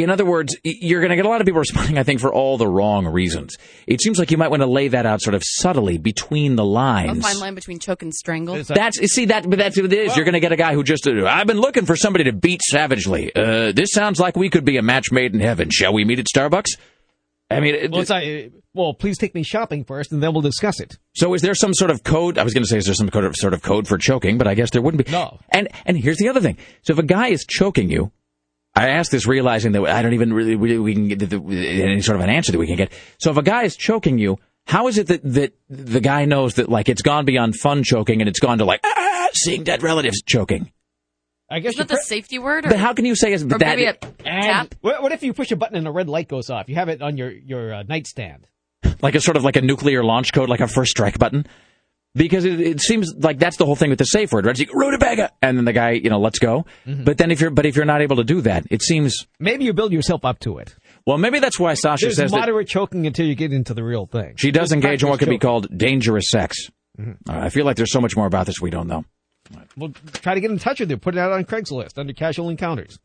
In other words, you're going to get a lot of people responding, I think, for all the wrong reasons. It seems like you might want to lay that out sort of subtly between the lines. A fine line between choke and strangle. That's see that, but that's what it is. You're going to get a guy who just uh, I've been looking for somebody to beat savagely. Uh, this sounds like we could be a match made in heaven. Shall we meet at Starbucks? I mean, it- Well, it's not, uh, well, please take me shopping first, and then we'll discuss it. So is there some sort of code? I was going to say, is there some code of, sort of code for choking? But I guess there wouldn't be. No. And and here's the other thing. So if a guy is choking you, I ask this realizing that I don't even really, really we can get the, the, any sort of an answer that we can get. So if a guy is choking you, how is it that that the guy knows that like it's gone beyond fun choking and it's gone to like ah, seeing dead relatives choking? I guess Is that you the safety word? Or, But how can you say is or that? maybe a tap? What, what if you push a button and a red light goes off? You have it on your your uh, nightstand. like a sort of like a nuclear launch code, like a first strike button. Because it, it seems like that's the whole thing with the safe word, right? It's like, rutabaga, and then the guy, you know, let's go. Mm-hmm. But then if you're, but if you're not able to do that, it seems. Maybe you build yourself up to it. Well, maybe that's why Sasha There's says that moderate choking until you get into the real thing. she does There's engage in what could be called dangerous sex. Mm-hmm. Uh, I feel like there's so much more about this we don't know. Well, try to get in touch with you. Put it out on Craigslist under casual encounters.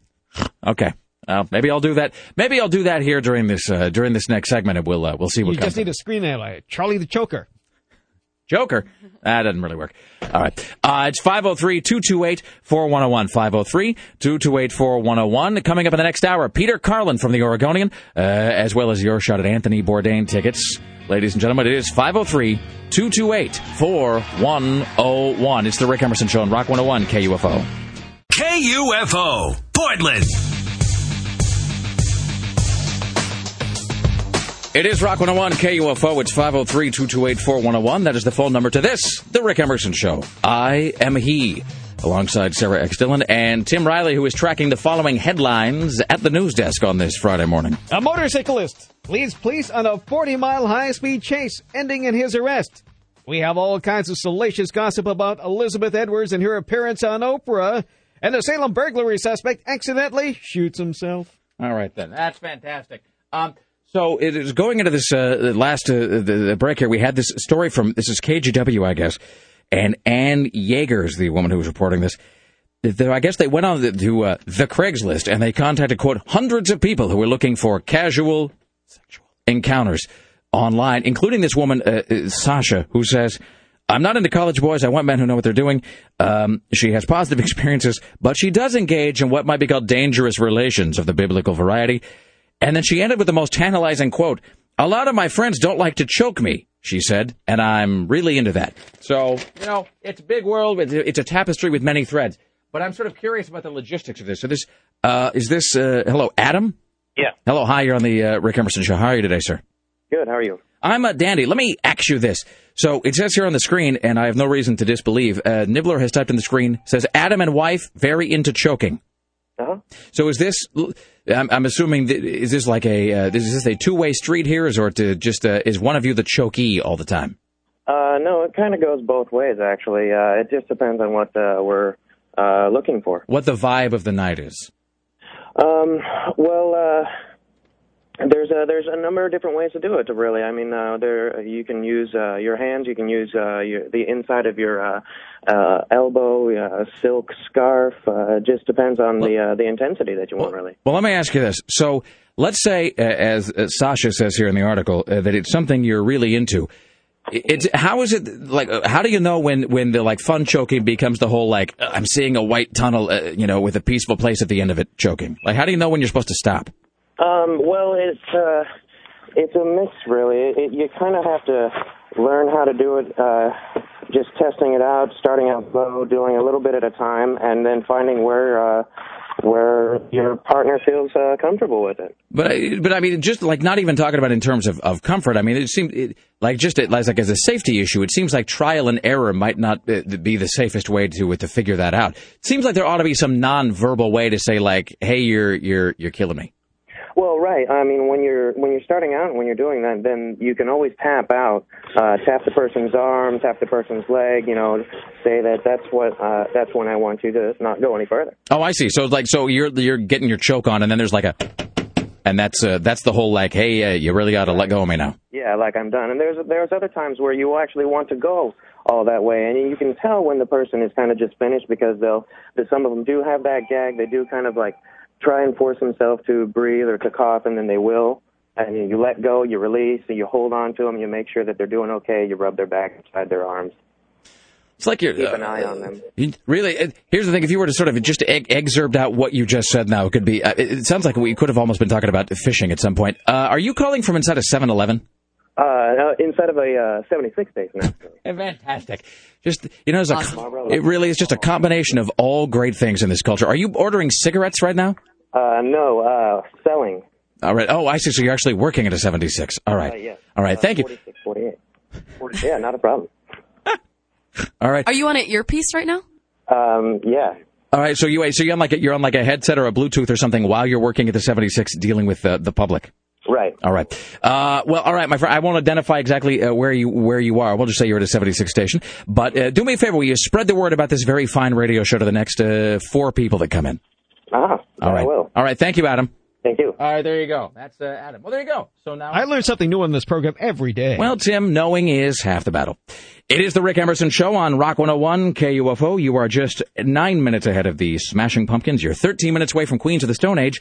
Okay. Uh, maybe I'll do that. Maybe I'll do that here during this uh, during this next segment, and we'll uh, we'll see what You comes. just need a screen ally. Charlie the Choker. Joker. That doesn't really work. All right. Uh, it's 503 228 4101. 503 228 4101. Coming up in the next hour, Peter Carlin from the Oregonian, uh, as well as your shot at Anthony Bourdain tickets. Ladies and gentlemen, it is 503 228 4101. It's the Rick Emerson Show on Rock 101 KUFO. KUFO, Portland. It is Rock 101 KUFO. It's 503 228 4101. That is the phone number to this, The Rick Emerson Show. I am he, alongside Sarah X. Dillon and Tim Riley, who is tracking the following headlines at the news desk on this Friday morning. A motorcyclist leads police on a 40 mile high speed chase, ending in his arrest. We have all kinds of salacious gossip about Elizabeth Edwards and her appearance on Oprah. And the Salem burglary suspect accidentally shoots himself. All right, then. That's fantastic. Um, so it is going into this uh, last uh, the, the break here. We had this story from this is KGW, I guess, and Ann Yeager is the woman who was reporting this. I guess they went on the, to uh, the Craigslist and they contacted quote hundreds of people who were looking for casual sexual encounters online, including this woman uh, uh, Sasha, who says. I'm not into college boys. I want men who know what they're doing. Um, she has positive experiences, but she does engage in what might be called dangerous relations of the biblical variety. And then she ended with the most tantalizing quote. A lot of my friends don't like to choke me, she said, and I'm really into that. So, you know, it's a big world. It's a, tapestry with many threads. But I'm sort of curious about the logistics of this. So this, uh, is this, uh, hello, Adam? Yeah. Hello, hi, you're on the uh, Rick Emerson show. How are you today, sir? Good. How are you? I'm a dandy. Let me ask you this. So it says here on the screen, and I have no reason to disbelieve. Uh, Nibbler has typed in the screen, says Adam and wife very into choking. Uh-huh. So is this? I'm, I'm assuming that, is this like a uh, is this a two way street here, is or to just uh, is one of you the chokey all the time? Uh, no, it kind of goes both ways, actually. Uh, it just depends on what uh, we're uh, looking for. What the vibe of the night is? Um, well, uh, there's a, there's a number of different ways to do it. Really, I mean, uh, there you can use uh, your hands, you can use uh, your, the inside of your uh, uh, elbow, uh, silk scarf. Uh, it just depends on the uh, the intensity that you want, really. Well, let me ask you this. So let's say, uh, as uh, Sasha says here in the article, uh, that it's something you're really into. It's how is it like? uh, How do you know when when the like fun choking becomes the whole like uh, I'm seeing a white tunnel, uh, you know, with a peaceful place at the end of it choking? Like, how do you know when you're supposed to stop? Um, well, it's uh, it's a mix, really. It, you kind of have to learn how to do it. Uh, just testing it out, starting out slow, doing a little bit at a time, and then finding where uh, where your partner feels uh, comfortable with it. But I, but I mean, just like not even talking about in terms of, of comfort. I mean, it seems it, like just it, like as a safety issue. It seems like trial and error might not be be the safest way to to figure that out. It seems like there ought to be some non-verbal way to say like, "Hey, you're you're you're killing me." Well, right. I mean, when you're when you're starting out and when you're doing that, then you can always tap out, uh, tap the person's arm, tap the person's leg. You know, say that that's what uh, that's when I want you to not go any further. Oh, I see. So like, so you're you're getting your choke on, and then there's like a, and that's uh, that's the whole like, hey, uh, you really got to let go of me now. Yeah, like I'm done. And there's there's other times where you actually want to go all that way, and you can tell when the person is kind of just finished because they'll. Some of them do have that gag. They do kind of like try and force themselves to breathe or to cough, and then they will. And you let go, you release, and you hold on to them. You make sure that they're doing okay. You rub their back inside their arms. It's like you're keep an eye on them. Really, here's the thing: if you were to sort of just ex- excerpt out what you just said, now it could be. Uh, it, it sounds like we could have almost been talking about fishing at some point. Uh, are you calling from inside a 7-Eleven? Uh, uh, inside of a uh, 76 station. Fantastic. Just you know, it's a, it really is just a combination of all great things in this culture. Are you ordering cigarettes right now? Uh, no, uh, selling. All right. Oh, I see. So you're actually working at a 76. All right. Uh, yes. All right. Thank you. 46, 48. Yeah, not a problem. All right. Are you on an earpiece right now? Um, yeah. All right. So you so you're on like a, you're on like a headset or a Bluetooth or something while you're working at the 76, dealing with the the public. Right. All right. Uh, well, all right, my friend. I won't identify exactly uh, where you where you are. We'll just say you're at a 76 station. But uh, do me a favor. Will you spread the word about this very fine radio show to the next uh, four people that come in? Ah, All right. I will. All right. Thank you, Adam. Thank you. All right. There you go. That's uh, Adam. Well, there you go. So now I learn something new on this program every day. Well, Tim, knowing is half the battle. It is the Rick Emerson Show on Rock 101 KUFO. You are just nine minutes ahead of the Smashing Pumpkins. You're 13 minutes away from Queens of the Stone Age.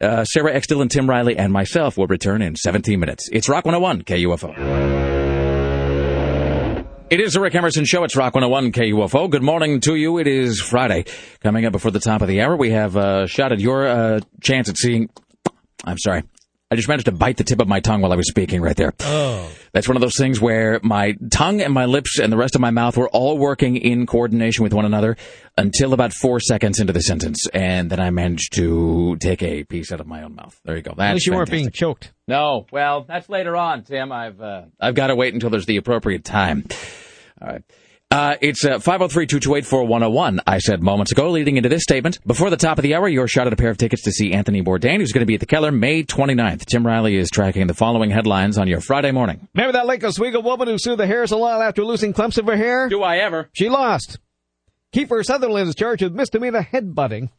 Uh, Sarah X. Dillon, Tim Riley, and myself will return in 17 minutes. It's Rock 101 KUFO. It is the Rick Emerson Show. It's Rock 101 KUFO. Good morning to you. It is Friday. Coming up before the top of the hour, we have uh, shot at your uh, chance at seeing. I'm sorry. I just managed to bite the tip of my tongue while I was speaking right there. Oh. That's one of those things where my tongue and my lips and the rest of my mouth were all working in coordination with one another until about four seconds into the sentence. And then I managed to take a piece out of my own mouth. There you go. That's At least you weren't being choked. No, well, that's later on, Tim. I've uh, I've got to wait until there's the appropriate time. All right. Uh, it's uh, 503-228-4101, I said moments ago, leading into this statement. Before the top of the hour, you're shot at a pair of tickets to see Anthony Bourdain, who's going to be at the Keller May 29th. Tim Riley is tracking the following headlines on your Friday morning. Remember that Lake Oswego woman who sued the hair salon after losing clumps of her hair? Do I ever? She lost. Kiefer Sutherland is charged with misdemeanor headbutting.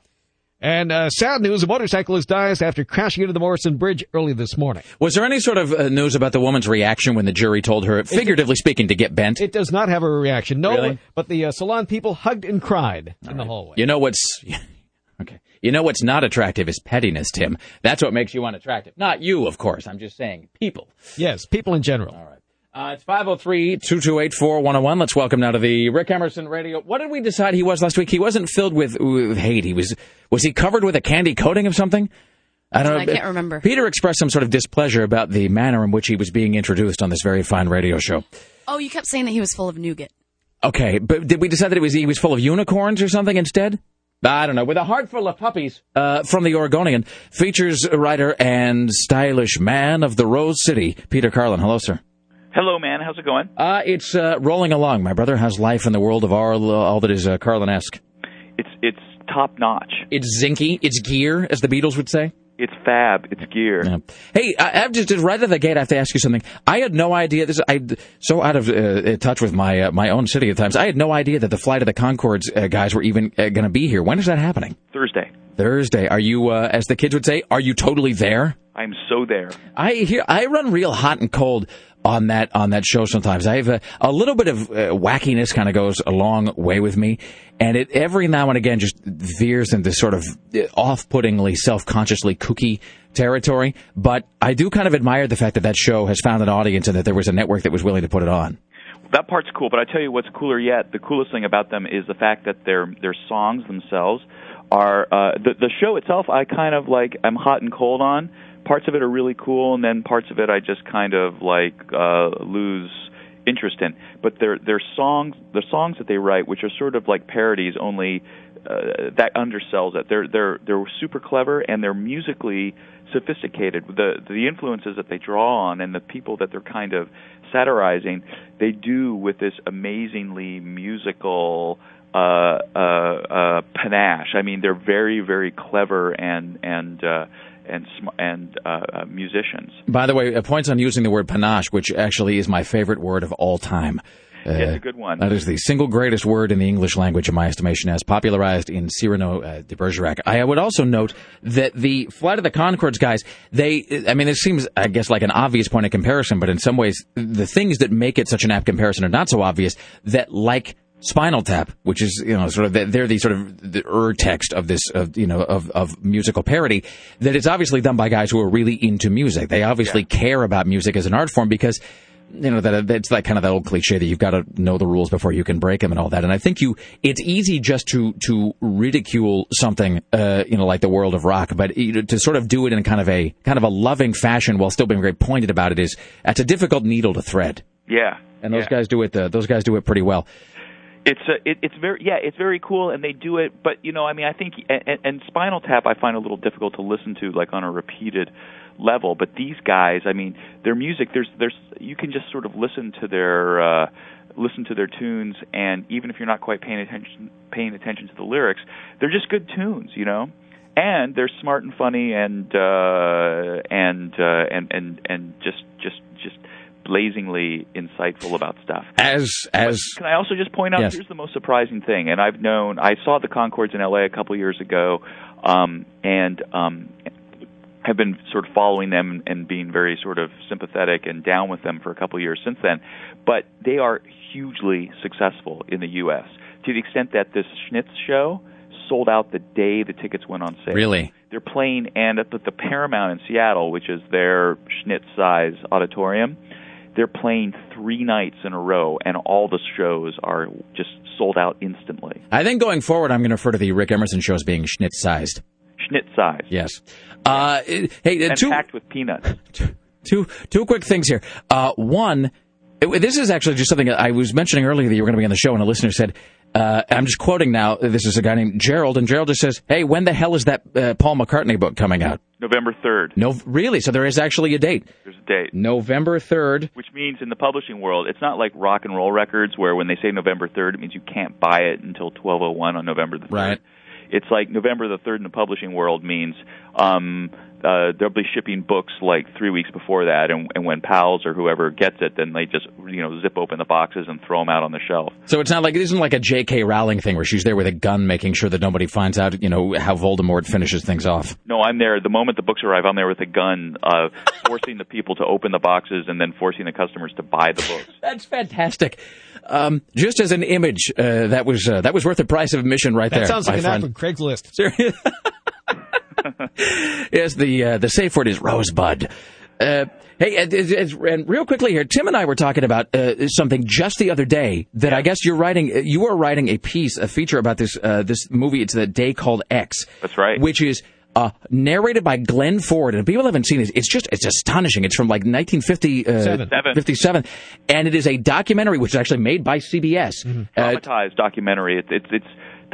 And uh, sad news, a motorcyclist dies after crashing into the Morrison Bridge early this morning. Was there any sort of uh, news about the woman's reaction when the jury told her, figuratively speaking, to get bent? It does not have a reaction. No, Really? but the uh, salon people hugged and cried in the hallway. You know what's okay. You know what's not attractive is pettiness, Tim. That's what makes you unattractive. Not you, of course. I'm just saying people. Yes, people in general. All right. Uh, it's 503-228-4101. Let's welcome now to the Rick Emerson Radio. What did we decide he was last week? He wasn't filled with, with hate. He was was he covered with a candy coating of something? I don't know. I can't remember. Peter expressed some sort of displeasure about the manner in which he was being introduced on this very fine radio show. Oh, you kept saying that he was full of nougat. Okay, but did we decide that it was he was full of unicorns or something instead? I don't know. With a heart full of puppies uh, from the Oregonian, features writer and stylish man of the Rose City, Peter Carlin. Hello, sir. Hello, man. How's it going? Uh, it's uh, rolling along, my brother. How's life in the world of all, all that is uh, Carlin-esque? It's it's top notch. It's zinky. It's gear, as the Beatles would say. It's fab. It's gear. Yeah. Hey, I, I've just, just right out of the gate. I have to ask you something. I had no idea. This I so out of uh, touch with my uh, my own city at times. I had no idea that the flight of the Conchords uh, guys were even uh, going to be here. When is that happening? Thursday. Thursday. Are you, uh, as the kids would say, are you totally there? I'm so there. I hear I run real hot and cold on that on that show sometimes. I have a, a little bit of uh, wackiness kind of goes a long way with me, and it every now and again just veers into sort of uh, off-puttingly, self-consciously kooky territory. But I do kind of admire the fact that that show has found an audience and that there was a network that was willing to put it on. That part's cool, but I tell you what's cooler yet. The coolest thing about them is the fact that their their songs themselves are uh, the the show itself. I kind of like. I'm hot and cold on. Parts of it are really cool, and then parts of it I just kind of like uh, lose interest in. But their their songs, the songs that they write, which are sort of like parodies, only uh, that undersells it. They're they're they're super clever and they're musically sophisticated. The the influences that they draw on and the people that they're kind of satirizing, they do with this amazingly musical uh, uh, uh, panache. I mean, they're very very clever and and uh, and sm- and uh, uh, musicians. By the way, uh, points on using the word panache, which actually is my favorite word of all time. Uh, It's a good one. That is the single greatest word in the English language, in my estimation, as popularized in Cyrano uh, de Bergerac. I would also note that the Flight of the Conchords guys, they, I mean, it seems, I guess, like an obvious point of comparison, but in some ways, the things that make it such an apt comparison are not so obvious that, like, Spinal Tap, which is you know sort of the, they're the sort of the ur text of this of you know of of musical parody that it's obviously done by guys who are really into music. They obviously care about music as an art form because you know that it's like kind of that old cliche that you've got to know the rules before you can break them and all that. And I think you it's easy just to to ridicule something uh, you know like the world of rock, but you know, to sort of do it in kind of a kind of a loving fashion while still being very pointed about it is that's a difficult needle to thread. Yeah, And those yeah. guys do it. Uh, those guys do it pretty well. It's uh, it, it's very yeah it's very cool and they do it but you know I mean I think and, and Spinal Tap I find a little difficult to listen to like on a repeated level but these guys I mean their music there's there's you can just sort of listen to their uh listen to their tunes and even if you're not quite paying attention paying attention to the lyrics they're just good tunes you know? And they're smart and funny and uh and uh, and and and just just just blazingly insightful about stuff. As as But can I also just point out Yes. here's the most surprising thing, and I've known I saw the Conchords in L.A. a couple years ago, um, and um, have been sort of following them and being very sort of sympathetic and down with them for a couple of years since then. But they are hugely successful in the U.S. to the extent that this Schnitz show sold out the day the tickets went on sale. Really? They're playing and at the, the Paramount in Seattle, which is their Schnitz size auditorium. They're playing three nights in a row, and all the shows are just sold out instantly. I think going forward, I'm going to refer to the Rick Emerson show as being Schnitz sized. Schnitz sized. Yes. Uh, hey, uh, and two packed with peanuts. two two quick things here. Uh, one, it- this is actually just something I was mentioning earlier that you were going to be on the show, and a listener said, uh, I'm just quoting now. This is a guy named Gerald, and Gerald just says, "Hey, when the hell is that uh, Paul McCartney book coming out?" November 3rd. No, really. So there is actually a date. There's a date. November third. Which means in the publishing world, it's not like rock and roll records where when they say November 3rd, it means you can't buy it until 1201 on November the 3rd. Right. It's like November the 3rd in the publishing world means um, uh, they'll be shipping books like three weeks before that, and, and when Powell's or whoever gets it, then they just you know zip open the boxes and throw them out on the shelf. So it's not like it isn't like a J.K. Rowling thing where she's there with a gun, making sure that nobody finds out, you know, how Voldemort finishes things off. No, I'm there. The moment the books arrive, I'm there with a gun, uh, forcing the people to open the boxes and then forcing the customers to buy the books. That's fantastic. Um, just as an image, uh, that was uh, that was worth the price of admission right That there. sounds like an friend. ad from Craigslist. yes, the uh, the safe word is rosebud. Uh, hey, and, and- and real quickly here, Tim and I were talking about uh, something just the other day that I guess you're writing. uh, You are writing a piece, a feature about this uh, this movie. It's the day called X. That's right. Which is. Uh, narrated by Glenn Ford, and if people haven't seen it. It's just it's astonishing. It's from like 1950, uh, Seven. 57, and it is a documentary which is actually made by CBS. Uh, dramatized documentary. It, it's it's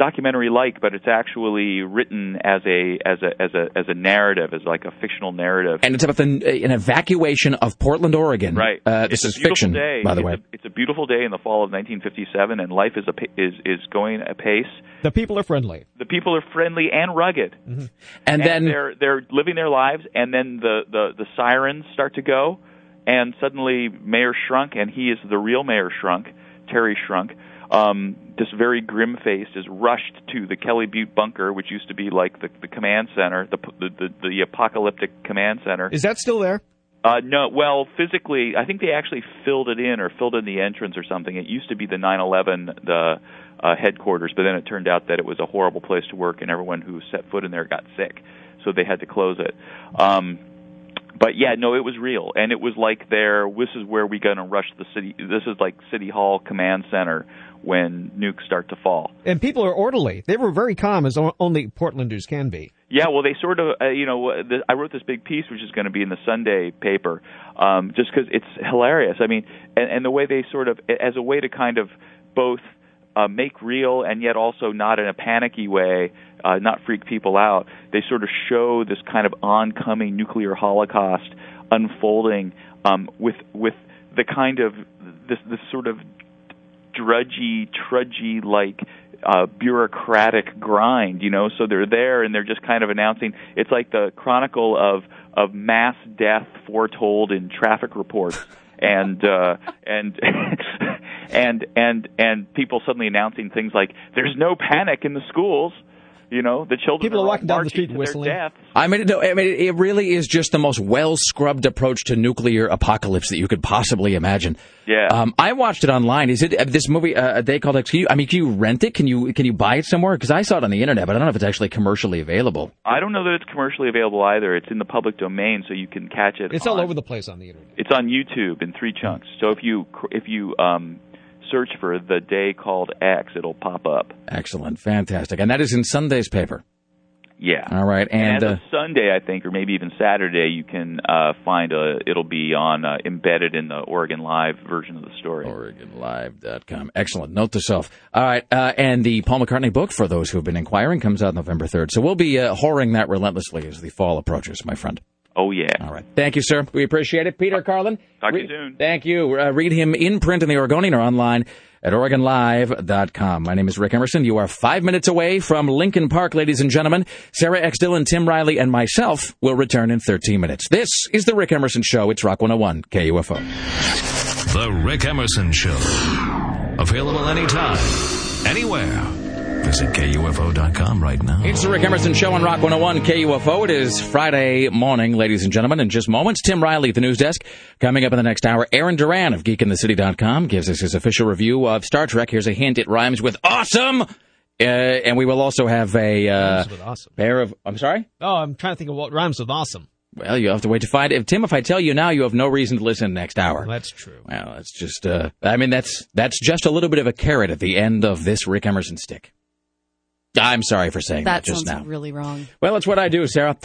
documentary like, but it's actually written as a as a as a as a narrative, as like a fictional narrative. and it's about the, an evacuation of Portland, Oregon. Right. Uh, It's this a is beautiful fiction, day. by the it's way. A, it's a beautiful day in the fall of 1957, and life is a is is going apace. The people are friendly. The people are friendly and rugged, and, then they're they're living their lives, and then the the the sirens start to go, and suddenly Mayor Schrunk, and he is the real Mayor Schrunk, Terry Schrunk. Um, this very grim faced is rushed to the Kelly Butte bunker, which used to be like the, the command center, the, the the the apocalyptic command center. Is that still there? Uh, no, well, physically, I think they actually filled it in or filled in the entrance or something. It used to be the 9/11 the uh, headquarters, but then it turned out that it was a horrible place to work, and everyone who set foot in there got sick, so they had to close it. Um, but yeah, no, it was real, and it was like there. This is where we're going to rush the city. This is like City Hall command center when nukes start to fall. And people are orderly. They were very calm, as only Portlanders can be. Yeah, well, they sort of, uh, you know, uh, the, I wrote this big piece which is going to be in the Sunday paper, um, just because it's hilarious. I mean, and, and the way they sort of, as a way to kind of both uh, make real and yet also not in a panicky way, uh, not freak people out. They sort of show this kind of oncoming nuclear holocaust unfolding um, with with the kind of this this sort of drudgy, trudgy, like uh, bureaucratic grind, you know. So they're there and they're just kind of announcing. It's like the chronicle of of mass death foretold in traffic reports, and uh, and and and and people suddenly announcing things like "There's no panic in the schools." You know, the children People are all walking down the marching street to their whistling. death. I mean, no, I mean, it really is just the most well scrubbed approach to nuclear apocalypse that you could possibly imagine. Yeah. Um, I watched it online. Is it uh, this movie? Uh, a day called X? Can you, I mean, can you rent it? Can you can you buy it somewhere? Because I saw it on the internet, but I don't know if it's actually commercially available. I don't know that it's commercially available either. It's in the public domain, so you can catch it. It's on, all over the place on the internet. It's on YouTube in three chunks. So if you if you um, search for the day called X, it'll pop up. Excellent, fantastic, and that is in Sunday's paper. Yeah. All right, and, as uh, Sunday, I think, or maybe even Saturday, you can uh, find a. It'll be on uh, embedded in the Oregon Live version of the story. OregonLive.com. Excellent. Note to self. All right, uh, and the Paul McCartney book, for those who have been inquiring, comes out November third. So we'll be uh, whoring that relentlessly as the fall approaches, my friend. Oh yeah. All right. Thank you, sir. We appreciate it. Peter Carlin. Talk to Re- you soon. Thank you. Uh, read him in print in the Oregonian or online at OregonLive.com. My name is Rick Emerson. You are five minutes away from Linkin Park, ladies and gentlemen. Sarah X. Dillon, Tim Riley, and myself will return in 13 minutes. This is the Rick Emerson Show. It's Rock 101, KUFO. The Rick Emerson Show. Available anytime, anywhere. Visit KUFO.com right now. It's the Rick Emerson Show on Rock 101 KUFO. It is Friday morning, ladies and gentlemen. In just moments, Tim Riley at the news desk. Coming up in the next hour, Aaron Duran of GeekInTheCity.com gives us his official review of Star Trek. Here's a hint. It rhymes with awesome. Uh, and we will also have a uh, awesome. pair of. I'm sorry? Oh, I'm trying to think of what rhymes with awesome. Well, you have to wait to find it. Tim, if I tell you now, you have no reason to listen next hour. That's true. Well, it's just, uh, I mean, that's, that's just a little bit of a carrot at the end of this Rick Emerson stick. I'm sorry for saying that, That just now. really wrong. Well, it's what I do, Sarah.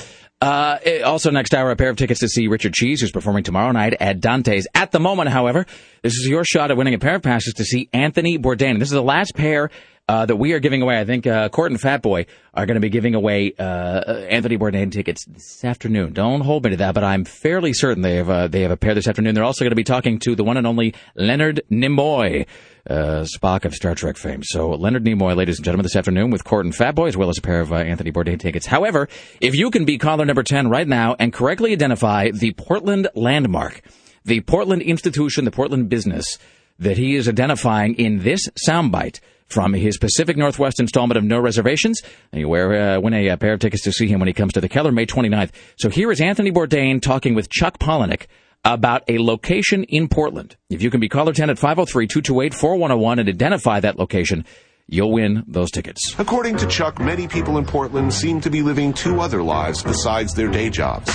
Uh, eh, also, next hour, a pair of tickets to see Richard Cheese, who's performing tomorrow night at Dante's. At the moment, however, this is your shot at winning a pair of passes to see Anthony Bourdain. This is the last pair uh, that we are giving away. I think uh, Court and Fatboy are going to be giving away uh, Anthony Bourdain tickets this afternoon. Don't hold me to that, but I'm fairly certain they have uh, they have a pair this afternoon. They're also going to be talking to the one and only Leonard Nimoy. Uh, Spock of Star Trek fame. So Leonard Nimoy, ladies and gentlemen, this afternoon with Court and Fatboy, as well as a pair of uh, Anthony Bourdain tickets. However, if you can be caller number 10 right now and correctly identify the Portland landmark, the Portland institution, the Portland business that he is identifying in this soundbite from his Pacific Northwest installment of No Reservations, and you wear, uh, win a, uh pair of tickets to see him when he comes to the Keller May 29th. So here is Anthony Bourdain talking with Chuck Palahniuk about a location in Portland. If you can be caller 10 at 503-228-4101 and identify that location, you'll win those tickets. According to Chuck, many people in Portland seem to be living two other lives besides their day jobs.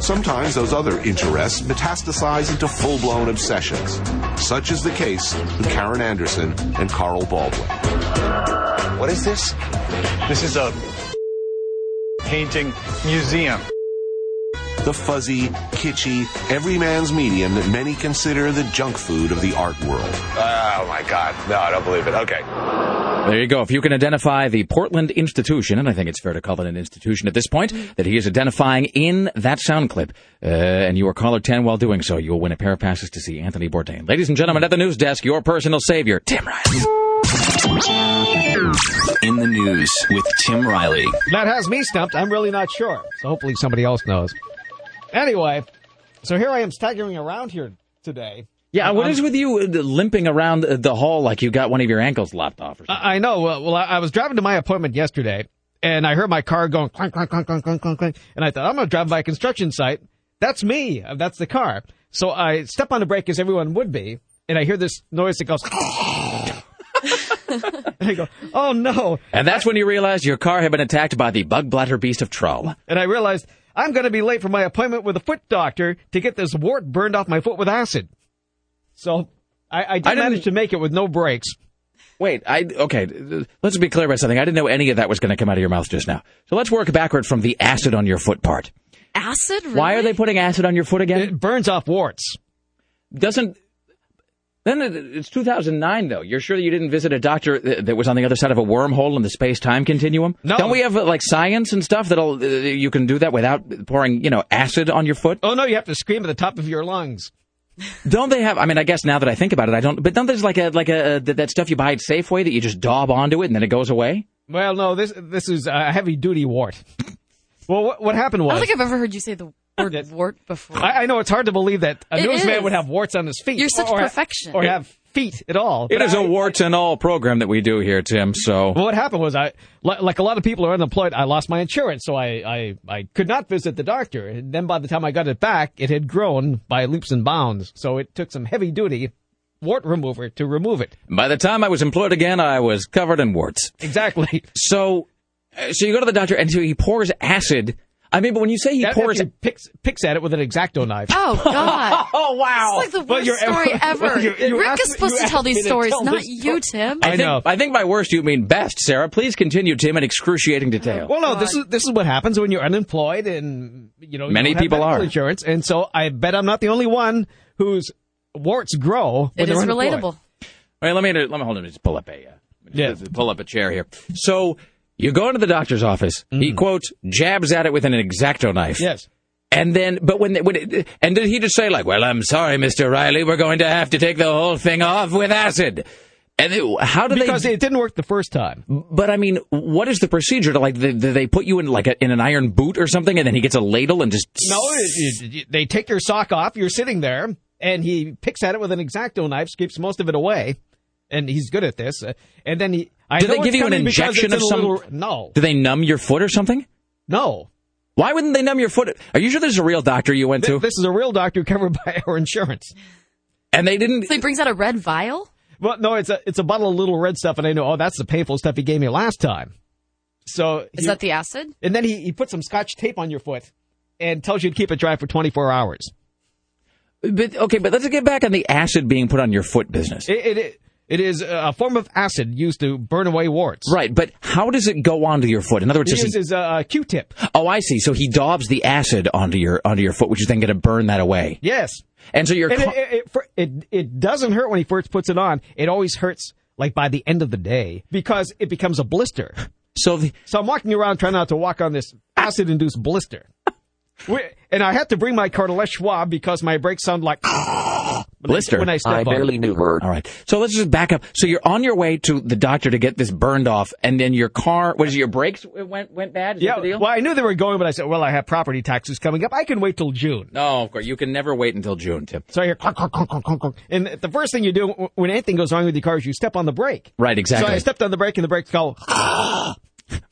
Sometimes those other interests metastasize into full blown obsessions. Such is the case with Karen Anderson and Carl Baldwin. What is this? This is a painting museum. The fuzzy, kitschy, everyman's medium that many consider the junk food of the art world. Oh my God. No, I don't believe it. Okay. There you go. If you can identify the Portland institution, and I think it's fair to call it an institution at this point, that he is identifying in that sound clip, uh, and you are caller 10 while doing so, you will win a pair of passes to see Anthony Bourdain. Ladies and gentlemen, at the news desk, your personal savior, Tim Riley. In the news with Tim Riley. That has me stumped. I'm really not sure. So hopefully somebody else knows. Anyway, so here I am staggering around here today. Yeah, what is with you uh, limping around the hall like you got one of your ankles lopped off or something? I know. Well, well, I was driving to my appointment yesterday, and I heard my car going clank, clank, clank, clank, clank, clank, clank. And I thought, I'm going to drive by a construction site. That's me. Uh, That's the car. So I step on the brake as everyone would be, and I hear this noise that goes. and I go, oh no. And that's when you realized your car had been attacked by the Bugblatter Beast of Traal. And I realized I'm going to be late for my appointment with a foot doctor to get this wart burned off my foot with acid. So I, I did I manage to make it with no breaks. Wait, I okay. Let's be clear about something. I didn't know any of that was going to come out of your mouth just now. So let's work backward from the acid on your foot part. Acid? Really? Why are they putting acid on your foot again? It burns off warts. Doesn't then it's 2009 though. You're sure that you didn't visit a doctor that was on the other side of a wormhole in the space time continuum? No. Don't we have uh, like science and stuff that'll uh, you can do that without pouring you know acid on your foot? Oh no, you have to scream at the top of your lungs. Don't they have? I mean, I guess now that I think about it, I don't. But don't there's like a like a that that stuff you buy at Safeway that you just daub onto it and then it goes away? Well, no, this this is a heavy duty wart. well, what, what happened was I don't think I've ever heard you say the word wart before. I, I know it's hard to believe that a It newsman is. would have warts on his feet. You're such or perfection. or have feet at all. It But is I- a warts and all program that we do here, Tim. So Well, what happened was I, like a lot of people are unemployed, I lost my insurance, so I, I, I could not visit the doctor. And then by the time I got it back, it had grown by leaps and bounds. So it took some heavy duty wart remover to remove it. by the time I was employed again, I was covered in warts. Exactly. So, uh, so you go to the doctor and so he pours acid. I mean, but when you say he After pours, he picks, picks at it with an exacto knife. Oh God! oh wow! It's like the worst you're- story ever. well, you- you Rick is supposed to tell these stories, tell not you, Tim. I, I think, know. I think by worst you mean best, Sarah. Please continue, Tim, in excruciating detail. Well, no, this is this is what happens when you're unemployed, and you know Many don't have people are. insurance, and so I bet I'm not the only one whose warts grow. when It they're relatable. Wait, let me let me hold on. Just pull up a uh, Yeah. pull up a chair here. So you go into the doctor's office. He mm. quotes jabs at it with an exacto knife. Yes. And then, but when, they, when it, and did he just say like, "Well, I'm sorry, Mister Riley, we're going to have to take the whole thing off with acid"? And it, how do because they? Because it didn't work the first time. But I mean, what is the procedure? To like, do they put you in like a, in an iron boot or something, and then he gets a ladle and just No, it, they take your sock off. You're sitting there, and he picks at it with an exacto knife, scrapes most of it away, and he's good at this. Uh, and then he. I do they give you an injection of in some? little- no, Do they numb your foot or something? no. Why wouldn't they numb your foot? Are you sure there's a real doctor you went to? This is a real doctor covered by our insurance. And they didn't. So he brings out a red vial? Well, no, it's a it's a bottle of little red stuff, and I know. Oh, that's the painful stuff he gave me last time. So Is he- that the acid? And then he, he puts some scotch tape on your foot and tells you to keep it dry for 24 hours. But okay, but let's get back on the acid being put on your foot business. It, it, it is a form of acid used to burn away warts. Right, but how does it go onto your foot? In other words, He uses a, a Q-tip. oh, I see. So he daubs the acid onto your onto your foot, which is then going to burn that away. Yes. And so your And it, it, it, it, it doesn't hurt when he first puts it on. It always hurts like by the end of the day because it becomes a blister. So, the, so I'm walking around trying not to walk on this acid-induced blister. We- and I had to bring my car to Les Schwab because my brakes sound like blister. when I step on it. knew her. All right. So let's just back up. So you're on your way to the doctor to get this burned off, and then your car. What is it? Your brakes went went bad. Is Yeah, that the deal? well, I knew they were going, but I said, well, I have property taxes coming up. I can wait till June. No, of course you can never wait until June, Tim. So I hear clunk, clunk, clunk, clunk, clunk, clunk. And the first thing you do when anything goes wrong with your car is you step on the brake. Right, exactly. So I stepped on the brake and the brakes go.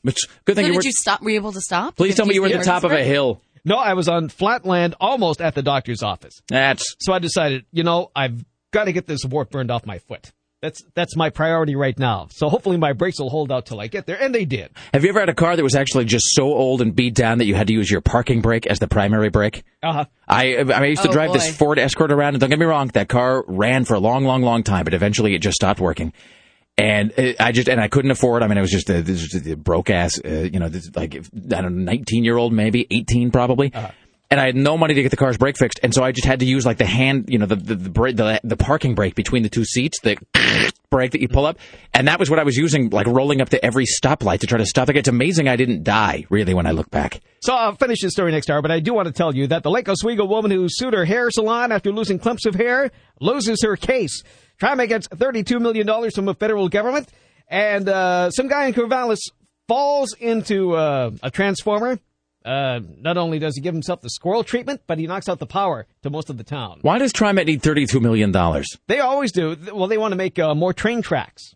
But good thing so you did were. you stop? Were you able to stop? Please tell me you were at the top of a hill. No, I was on flat land almost at the doctor's office. That's So I decided, you know, I've got to get this wart burned off my foot. That's that's my priority right now. So hopefully my brakes will hold out till I get there, and they did. Have you ever had a car that was actually just so old and beat down that you had to use your parking brake as the primary brake? Uh huh. I I used to Oh, drive boy. this Ford Escort around, and don't get me wrong, that car ran for a long, long, long time, but eventually it just stopped working. And it, I just and I couldn't afford. I mean, it was just a, this was just a broke ass, uh, you know, this, like I don't know, nineteen year old maybe, eighteen probably. And I had no money to get the car's brake fixed, and so I just had to use like the hand, you know, the the the, the, the parking brake between the two seats, the brake that you pull up, and that was what I was using, like rolling up to every stoplight to try to stop it. It's amazing I didn't die, really, when I look back. So I'll finish this story next hour, but I do want to tell you that the Lake Oswego woman who sued her hair salon after losing clumps of hair loses her case. TriMet gets $32 million from the federal government, and uh, some guy in Corvallis falls into uh, a transformer. Uh, not only does he give himself the squirrel treatment, but he knocks out the power to most of the town. Why does TriMet need thirty-two million dollars? They always do. Well, they want to make uh, more train tracks.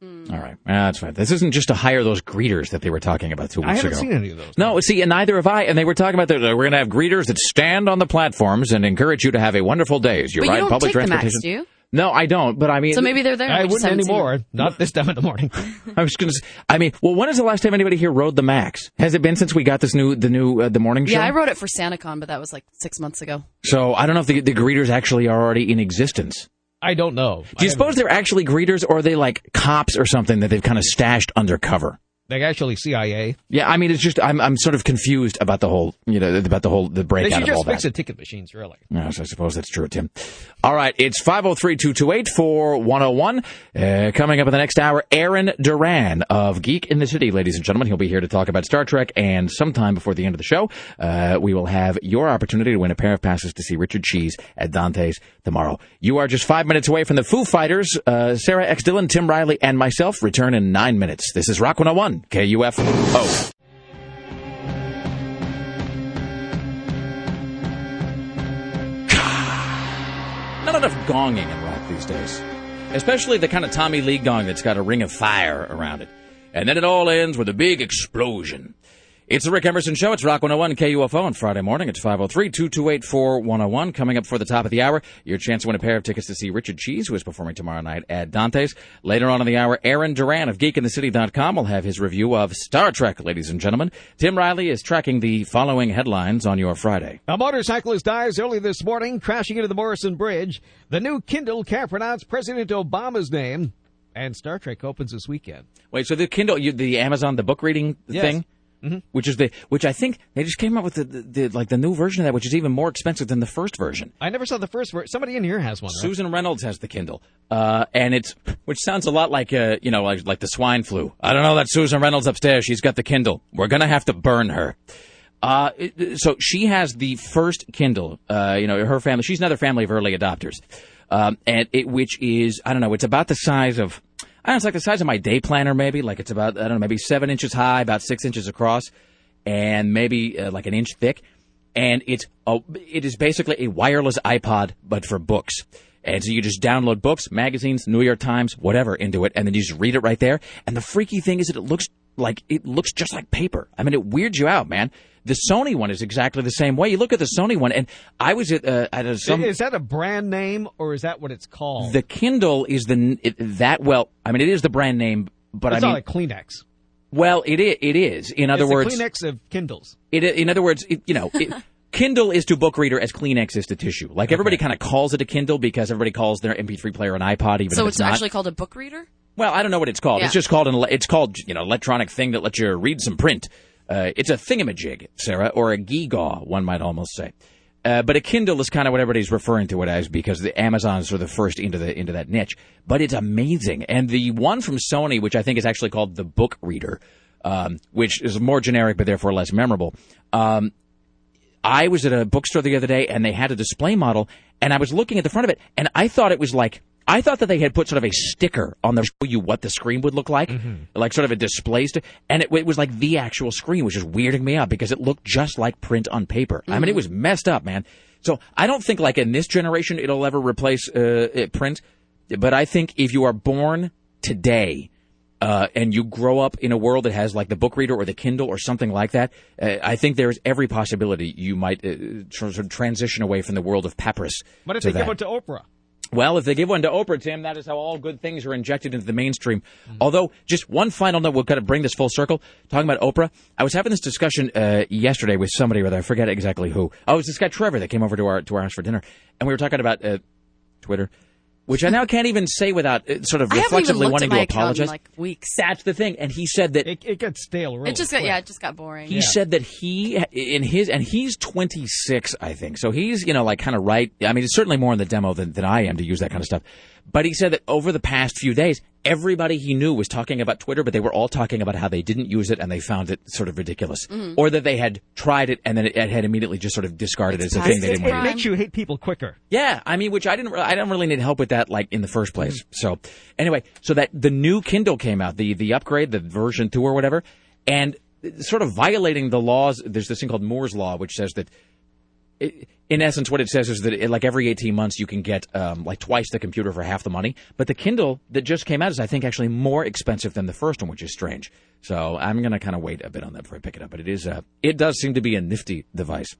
All right, that's fine. This isn't just to hire those greeters that they were talking about two weeks ago. I haven't ago. seen any of those. No, see, and neither have I. And they were talking about that we're going to have greeters that stand on the platforms and encourage you to have a wonderful day as you But you ride don't public take the transportation. Max, do you? No, I don't. But I mean, So maybe they're there. I wouldn't haven't seen anymore. them. Not this time in the morning. I was just going to. I mean, well, when is the last time anybody here rode the Max? Has it been since we got this new the new uh, the morning show? Yeah, I wrote it for SantaCon, but that was like six months ago. so I don't know if the, the greeters actually are already in existence. I don't know. Do you suppose they're actually greeters, or are they like cops or something that they've kind of stashed undercover? Like actually CIA. Yeah, I mean, it's just I'm I'm sort of confused about the whole you know about the whole the They breakout should of all just fix that. the ticket machines, really. Yes, I suppose that's true, Tim. All right, it's 503-228-4101. Uh, coming up in the next hour, Aaron Duran of Geek in the City, ladies and gentlemen. He'll be here to talk about Star Trek, and sometime before the end of the show, uh, we will have your opportunity to win a pair of passes to see Richard Cheese at Dante's tomorrow. You are just five minutes away from the Foo Fighters. Uh, Sarah X. Dillon, Tim Riley, and myself return in nine minutes. This is Rock 101, KUFO. Not enough gonging in rock these days. Especially the kind of Tommy Lee gong that's got a ring of fire around it. And then it all ends with a big explosion. It's the Rick Emerson Show. It's Rock 101 KUFO on Friday morning. It's 503-228-4101. Coming up for the top of the hour, your chance to win a pair of tickets to see Richard Cheese, who is performing tomorrow night at Dante's. Later on in the hour, Aaron Duran of GeekInTheCity.com will have his review of Star Trek, ladies and gentlemen. Tim Riley is tracking the following headlines on your Friday. A motorcyclist dies early this morning crashing into the Morrison Bridge. The new Kindle can't pronounce President Obama's name. And Star Trek opens this weekend. Wait, so the Kindle, you, the Amazon, the book reading Yes. thing, which is the, which I think they just came up with the, the, the like the new version of that, which is even more expensive than the first version. I never saw the first version. Somebody in here has one. Right? Susan Reynolds has the Kindle, uh, and it's which sounds a lot like uh, you know like like the swine flu. I don't know that Susan Reynolds upstairs. She's got the Kindle. We're gonna have to burn her. Uh, so she has the first Kindle. Uh, you know, her family. She's another family of early adopters, um, and it, which is I don't know. It's about the size of Don't know. It's like the size of my day planner, maybe. Like it's about I don't know, maybe seven inches high, about six inches across, and maybe uh, like an inch thick. And it's a, it is basically a wireless iPod, but for books. And so you just download books, magazines, New York Times, whatever into it, and then you just read it right there. And the freaky thing is that it looks like it looks just like paper. I mean, it weirds you out, man. The Sony one is exactly the same way. You look at the Sony one, and I was at, uh, at a, some. is that a brand name or is that what it's called? The Kindle is the it, that well. I mean, it is the brand name, but it's I mean, not like Kleenex. well, it is. It is. In other It's the words, Kleenex of Kindles. it, in other words, it, you know, it, Kindle is to book reader as Kleenex is to tissue. Like everybody kind of calls it a Kindle because everybody calls their MP3 player an iPod, even so if it's, it's, not. actually called a book reader? Well, I don't know what it's called. Yeah. It's just called an. It's called you know electronic thing that lets you read some print. Uh, it's a thingamajig, Sarah, or a geegaw, one might almost say. Uh, but a Kindle is kind of what everybody's referring to it as because the Amazons are the first into the into that niche. But it's amazing, and the one from Sony, which I think is actually called the Book Reader, um, which is more generic but therefore less memorable. Um, I was at a bookstore the other day and they had a display model and I was looking at the front of it and I thought it was like I thought that they had put sort of a sticker on the show you what the screen would look like, like sort of a display st- and it, it was like the actual screen, which is weirding me out because it looked just like print on paper. I mean, it was messed up, man. So I don't think like in this generation it'll ever replace uh, print, but I think if you are born today uh, and you grow up in a world that has like the book reader or the Kindle or something like that, uh, I think there's every possibility you might uh, sort of transition away from the world of papyrus. What if they that. give it to Oprah? Well, if they give one to Oprah, Tim, that is how all good things are injected into the mainstream. Although, just one final note, we'll kind of bring this full circle. Talking about Oprah, I was having this discussion uh, yesterday with somebody, or I forget exactly who. Oh, it was this guy Trevor that came over to our to our house for dinner, and we were talking about uh, Twitter, which I now can't even say without uh, sort of I haven't even reflexively looked wanting at my to account in, apologize. like weeks. That's the thing, and he said that It, it gets stale really it just got quick. yeah, it just got boring. he said that he in his and he's 26, I think. So he's you know like kind of right. I mean, it's certainly more in the demo than, than I am to use that kind of stuff. But he said that over the past few days, everybody he knew was talking about Twitter, but they were all talking about how they didn't use it and they found it sort of ridiculous, Mm-hmm. or that they had tried it and then it, it had immediately just sort of discarded it as a thing they didn't want to use. makes you hate people quicker. Yeah, I mean, which I didn't, re- I don't really need help with that, like in the first place. So anyway, so that the new Kindle came out, the the upgrade, the version two or whatever, and sort of violating the laws. There's this thing called Moore's law, which says that. I in essence, what it says is that it, like every 18 months you can get um, like twice the computer for half the money. But the Kindle that just came out is, I think, actually more expensive than the first one, which is strange. So I'm going to kind of wait a bit on that before I pick it up. But it is, uh, it does seem to be a nifty device.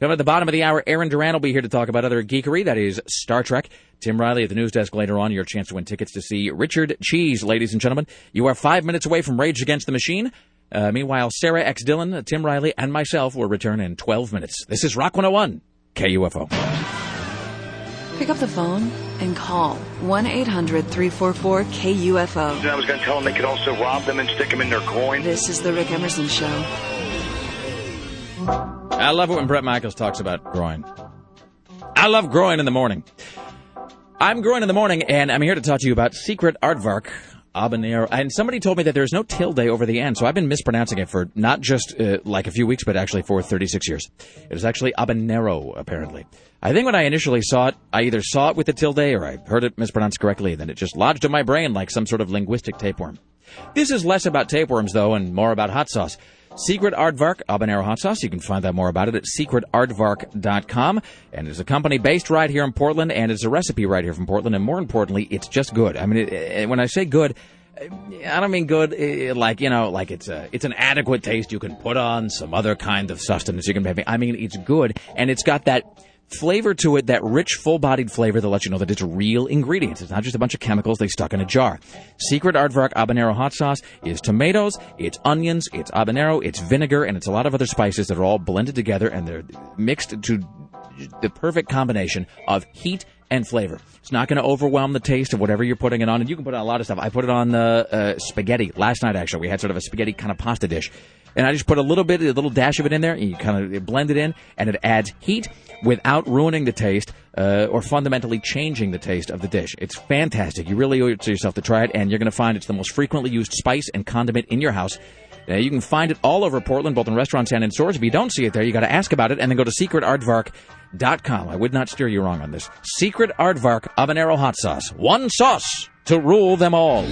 Coming at the bottom of the hour, Aaron Duran will be here to talk about other geekery. That is Star Trek. Tim Riley at the news desk later on. Your chance to win tickets to see Richard Cheese, ladies and gentlemen. You are five minutes away from Rage Against the Machine. Uh, meanwhile, Sarah X. Dillon, Tim Riley, and myself will return in 12 minutes. This is Rock 101, KUFO. Pick up the phone and call 1 800 344 KUFO. I was going to tell them they could also rob them and stick them in their coin. This is The Rick Emerson Show. I love it when Bret Michaels talks about groin. I love groin in the morning. I'm groin in the morning, and I'm here to talk to you about Secret Aardvark Habanero. And somebody told me that there's no tilde over the end, so I've been mispronouncing it for not just uh, like a few weeks, but actually for 36 years. It is actually habanero, apparently. I think when I initially saw it, I either saw it with the tilde or I heard it mispronounced correctly, and then it just lodged in my brain like some sort of linguistic tapeworm. This is less about tapeworms, though, and more about hot sauce. Secret Aardvark Habanero Hot Sauce. You can find out more about it at secretaardvark.com. And it's a company based right here in Portland, and it's a recipe right here from Portland. And more importantly, it's just good. I mean, it, it- when I say good, I don't mean good eh, like you know, like it's a it's an adequate taste you can put on some other kind of sustenance you can have. I mean, it's good, and it's got that flavor to it, that rich, full-bodied flavor that lets you know that it's real ingredients. It's not just a bunch of chemicals they stuck in a jar. Secret Aardvark Habanero Hot Sauce is tomatoes, it's onions, it's habanero, it's vinegar, and it's a lot of other spices that are all blended together and they're mixed to the perfect combination of heat and flavor. It's not going to overwhelm the taste of whatever you're putting it on, and you can put on a lot of stuff. I put it on the uh, spaghetti last night. Actually, we had sort of a spaghetti kind of pasta dish, and I just put a little bit, a little dash of it in there, and you kind of blend it in, and it adds heat without ruining the taste uh, or fundamentally changing the taste of the dish. It's fantastic. You really owe it to yourself to try it, and you're going to find it's the most frequently used spice and condiment in your house. Uh, you can find it all over Portland, both in restaurants and in stores. If you don't see it there, you got to ask about it and then go to secretaardvark.com. I would not steer you wrong on this. Secret Aardvark Habanero Hot Sauce. One sauce to rule them all.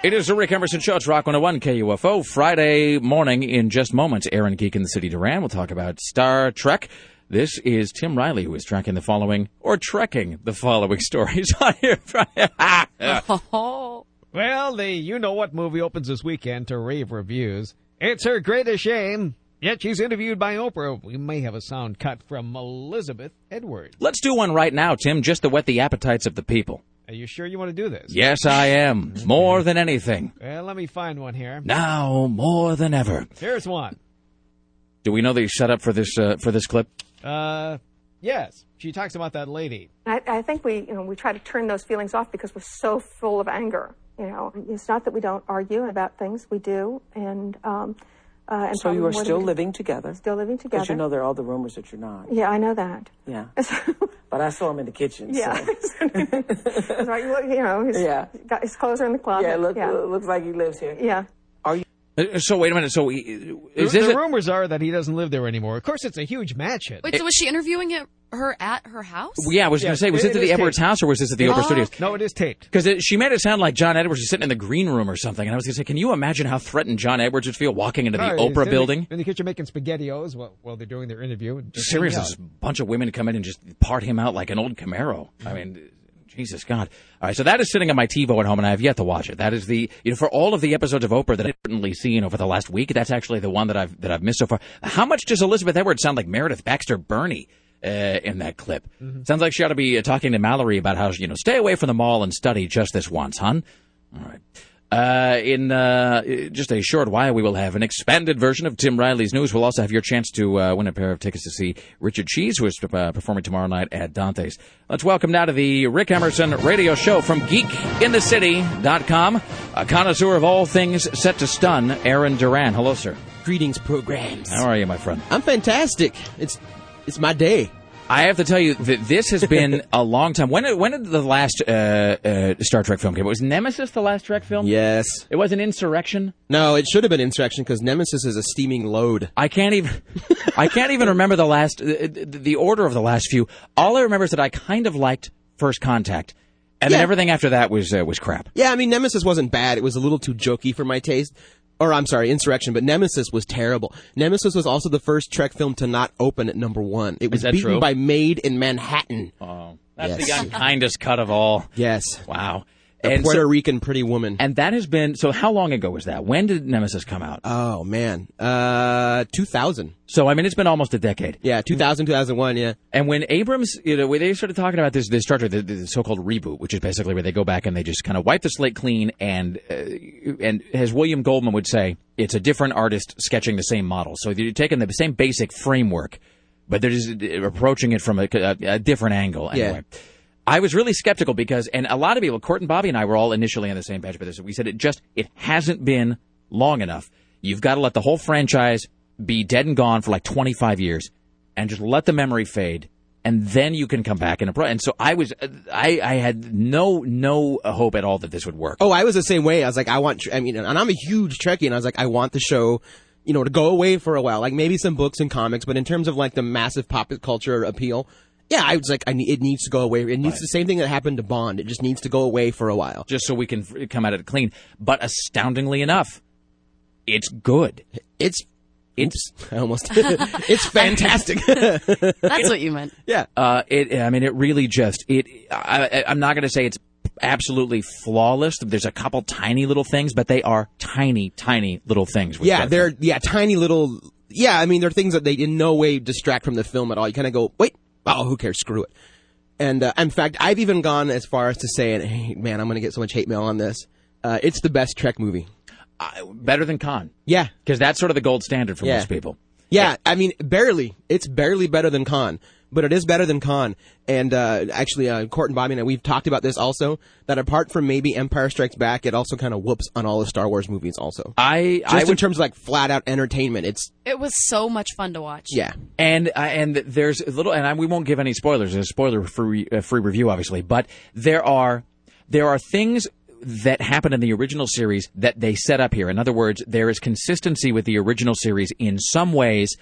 It is the Rick Emerson Show. It's Rock 101 KUFO. Friday morning in just moments. Aaron Geek in the City Duran will talk about Star Trek. This is Tim Riley who is tracking the following, or trekking the following stories on here. well, the you know what movie opens this weekend to rave reviews. It's her greatest shame. Yet she's interviewed by Oprah. We may have a sound cut from Elizabeth Edwards. Let's do one right now, Tim, just to whet the appetites of the people. Are you sure you want to do this? Yes, I am. More than anything. Well, let me find one here. Now, more than ever. Here's one. Do we know the setup for this uh, for this clip? Uh, yes. She talks about that lady. I, I think we, you know, we try to turn those feelings off because we're so full of anger. You know, it's not that we don't argue about things, we do, and um, uh, and So you are still living together? Still living together. Because you know there are all the rumors that you're not. Yeah, I know that. Yeah. but I saw him in the kitchen. Yeah. So. That's right. You look, you know, his, Yeah. got his clothes are in the closet. Yeah, look, yeah. looks like he lives here. Yeah. Are you uh, So wait a minute. So he- The, is this the a- rumors are that he doesn't live there anymore. Of course, it's a huge match hit. Wait, so was she interviewing it, her at her house? Yeah, I was going to say, was it this at the Edwards taped. house or was this at the It Oprah is- Studios? No, it is taped. Because she made it sound like John Edwards was sitting in the green room or something. And I was going to say, can you imagine how threatened John Edwards would feel walking into the No, he's Oprah in building? in the kitchen making spaghettios while, while they're doing their interview. and Seriously, a bunch of women come in and just part him out like an old Camaro. I mean, Jesus God. All right, so that is sitting on my TiVo at home, and I have yet to watch it. That is the you know for all of the episodes of Oprah that I've certainly seen over the last week. That's actually the one that I've that I've missed so far. How much does Elizabeth Edwards sound like Meredith Baxter Birney? Uh, in that clip, sounds like she ought to be uh, talking to Mallory about how you know stay away from the mall and study just this once, hon. All right. Uh, in uh, just a short while, we will have an expanded version of Tim Riley's news. We'll also have your chance to uh, win a pair of tickets to see Richard Cheese, who is uh, performing tomorrow night at Dante's. Let's welcome now to the Rick Emerson radio show from geekinthecity.com, a connoisseur of all things set to stun, Aaron Duran. Hello, sir. Greetings, programs. How are you, my friend? I'm fantastic. It's it's my day. I have to tell you that this has been a long time. When did, when did the last uh, uh, Star Trek film come? out? Was Nemesis the last Trek film? Yes. It was an Insurrection. No, it should have been Insurrection because Nemesis is a steaming load. I can't even. I can't even remember the last, the, the order of the last few. All I remember is that I kind of liked First Contact, and then everything after that was uh, was crap. Yeah, I mean Nemesis wasn't bad. It was a little too jokey for my taste. Or I'm sorry, Insurrection, but Nemesis was terrible. Nemesis was also the first Trek film to not open at number one. It was beaten true? by Maid in Manhattan. Oh, that's Yes. the unkindest cut of all. Yes. Wow. A And Puerto so- Rican pretty woman. And that has been so. How long ago was that? When did Nemesis come out? Oh man, uh, 2000. So I mean, it's been almost a decade. Yeah, 2000, 2001. Yeah. And when Abrams, you know, when they started talking about this, this Trek, the, the so-called reboot, which is basically where they go back and they just kind of wipe the slate clean, and uh, and as William Goldman would say, it's a different artist sketching the same model. So you're taking the same basic framework, but they're just approaching it from a, a, a different angle. Yeah. I was really skeptical because, and a lot of people, Court and Bobby and I were all initially on the same page about this. We said it just, it hasn't been long enough. You've got to let the whole franchise be dead and gone for like 25 years and just let the memory fade. And then you can come back and approach. And so I was, uh, I, I had no, no hope at all that this would work. Oh, I was the same way. I was like, I want, I mean, and I'm a huge Trekkie, and I was like, I want the show, you know, to go away for a while. Like maybe some books and comics, but in terms of like the massive pop culture appeal, yeah, I was like, I need, it needs to go away. It needs the same thing that happened to Bond. It just needs to go away for a while. Just so we can f- come at it clean. But astoundingly enough, it's good. It's, it's, I almost, it's fantastic. That's what you meant. Yeah. Uh, it, I mean, it really just, it, I, I- I'm not going to say it's absolutely flawless. There's a couple tiny little things, but they are tiny, tiny little things. yeah, Trek they're, yeah, tiny little, yeah, I mean, they're things that they in no way distract from the film at all. You kind of go, wait, oh, who cares? Screw it. And uh, in fact, I've even gone as far as to say, and hey, man, I'm going to get so much hate mail on this. Uh, it's the best Trek movie. better than Khan. Yeah. Because that's sort of the gold standard for Yeah. most people. Yeah, I mean, barely. It's barely better than Khan, but it is better than Khan. And uh, actually, uh, Court and Bobby and I, we've talked about this also. That apart from maybe Empire Strikes Back, it also kind of whoops on all the Star Wars movies. Also, I, just I in terms of like flat out entertainment, it's It was so much fun to watch. yeah. and uh, and there's a little, and I, we won't give any spoilers. There's a spoiler free uh, free review, obviously, but there are there are things that happen in the original series that they set up here. In other words, there is consistency with the original series in some ways,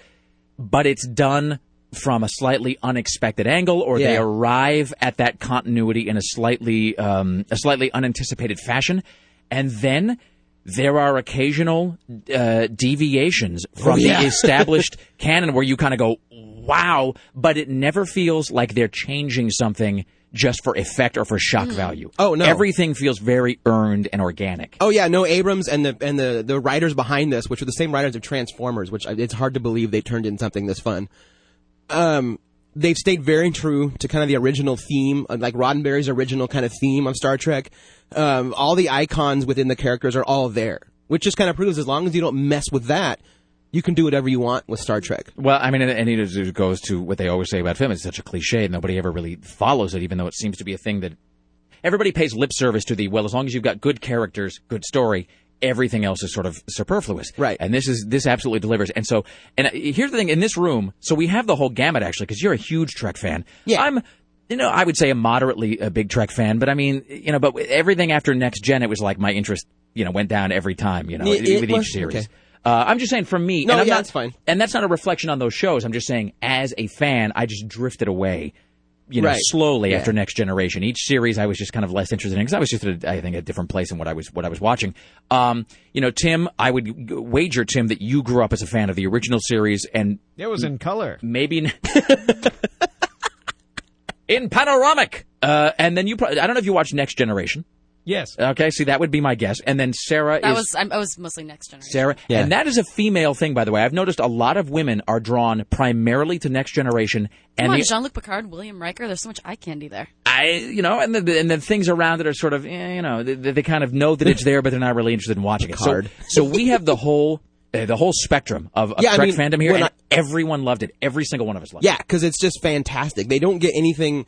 but it's done from a slightly unexpected angle, or they arrive at that continuity in a slightly um, a slightly unanticipated fashion, and then there are occasional uh, deviations from Oh, yeah. the established canon where you kind of go, "Wow!" But it never feels like they're changing something just for effect or for shock value. Oh, no. Everything feels very earned and organic. Oh yeah, no Abrams and the and the the writers behind this, which are the same writers of Transformers, which it's hard to believe they turned in something this fun. Um, they've stayed very true to kind of the original theme, uh, like Roddenberry's original kind of theme of Star Trek. Um, all the icons within the characters are all there, which just kind of proves as long as you don't mess with that, you can do whatever you want with Star Trek. Well, I mean, and it goes to what they always say about film. It's such a cliche. Nobody ever really follows it, even though it seems to be a thing that everybody pays lip service to the, well, as long as you've got good characters, good story, everything else is sort of superfluous. Right. And this is, this absolutely delivers. And so, and uh, here's the thing in this room, so we have the whole gamut actually, because you're a huge Trek fan. Yeah. I'm, you know, I would say a moderately a big Trek fan, but I mean, you know, but everything after Next Gen, it was like my interest, you know, went down every time, you know, It- it with each series. okay. Uh, I'm just saying, for me, No, and I'm yeah, not, that's fine. And that's not a reflection on those shows. I'm just saying, as a fan, I just drifted away, you know, Right. slowly Yeah. after Next Generation. Each series, I was just kind of less interested in because I was just, at a, I think, a different place in what I was what I was watching. Um, you know, Tim, I would wager, Tim, that you grew up as a fan of the original series, and It was in color. maybe. in panoramic, uh, and then you. Pro- I don't know if you watched Next Generation. Yes. Okay, see that would be my guess, and then Sarah That is was I, I was mostly next generation. Sarah. Yeah. And that is a female thing, by the way. I've noticed a lot of women are drawn primarily to Next Generation, and Come on, the, Jean-Luc Picard, William Riker. There's so much eye candy there. I, you know, and the and the things around it are sort of, eh, you know, they, they kind of know that it's there, but they're not really interested in watching it. So, so we have the whole. Uh, the whole spectrum of, of Yeah, I Trek mean, fandom here, and I- everyone loved it. Every single one of us loved it. Yeah, because it's just fantastic. They don't get anything.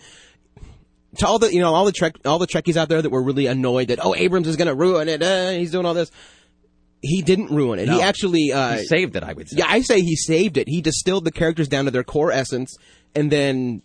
To all the you know all the Trek all the Trekkies out there that were really annoyed that oh Abrams is going to ruin it, uh, he's doing all this. He didn't ruin it. No. He actually uh, He saved it, I would say. Yeah, I say he saved it. He distilled the characters down to their core essence, and then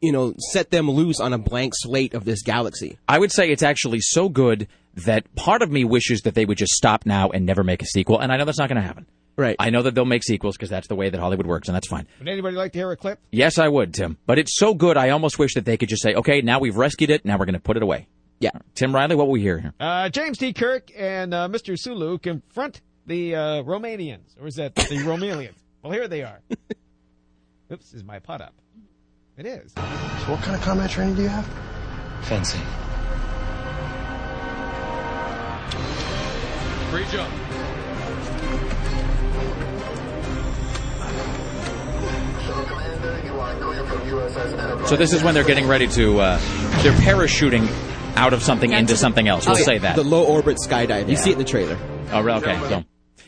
you know set them loose on a blank slate of this galaxy. I would say it's actually so good that part of me wishes that they would just stop now and never make a sequel. And I know that's not going to happen. Right. I know that they'll make sequels because that's the way that Hollywood works, and that's fine. Would anybody like to hear a clip? Yes, I would, Tim. But it's so good, I almost wish that they could just say, okay, now we've rescued it, now we're going to put it away. Yeah. Tim Riley, what will we hear here? Uh, James T. Kirk and uh, Mr. Sulu confront the uh, Romanians, or is that the Romanians? well, here they are. Oops, is my pot up? It is. So what kind of combat training do you have? Fencing. Free jump. So this is when they're getting ready to, uh, they're parachuting out of something into something else. We'll Okay, say that. the low orbit skydive. You see it in the trailer. Oh, really? okay. So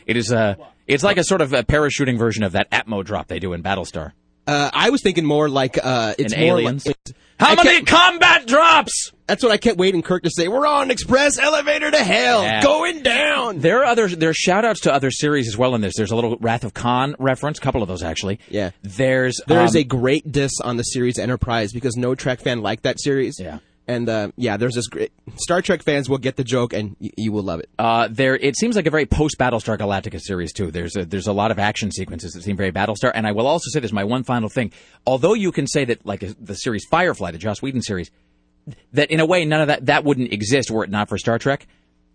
it is, uh, it's like a sort of a parachuting version of that Atmo drop they do in Battlestar. Uh, I was thinking more like uh, it's In more Aliens? Like, How I many kept- combat drops? That's what I kept waiting Kirk to say. We're on express elevator to hell, Yeah. going down. There are other there are shout outs to other series as well in this. There's a little Wrath of Khan reference, a couple of those actually. Yeah. There's There is um, a great diss on the series Enterprise because no Trek fan liked that series. Yeah. And uh, yeah, there's this great Star Trek fans will get the joke and y- you will love it. Uh, there, it seems like a very post Battlestar Galactica series too. There's a, there's a lot of action sequences that seem very Battlestar, and I will also say this: my one final thing. Although you can say that, like the series Firefly, the Joss Whedon series, that in a way none of that that wouldn't exist were it not for Star Trek.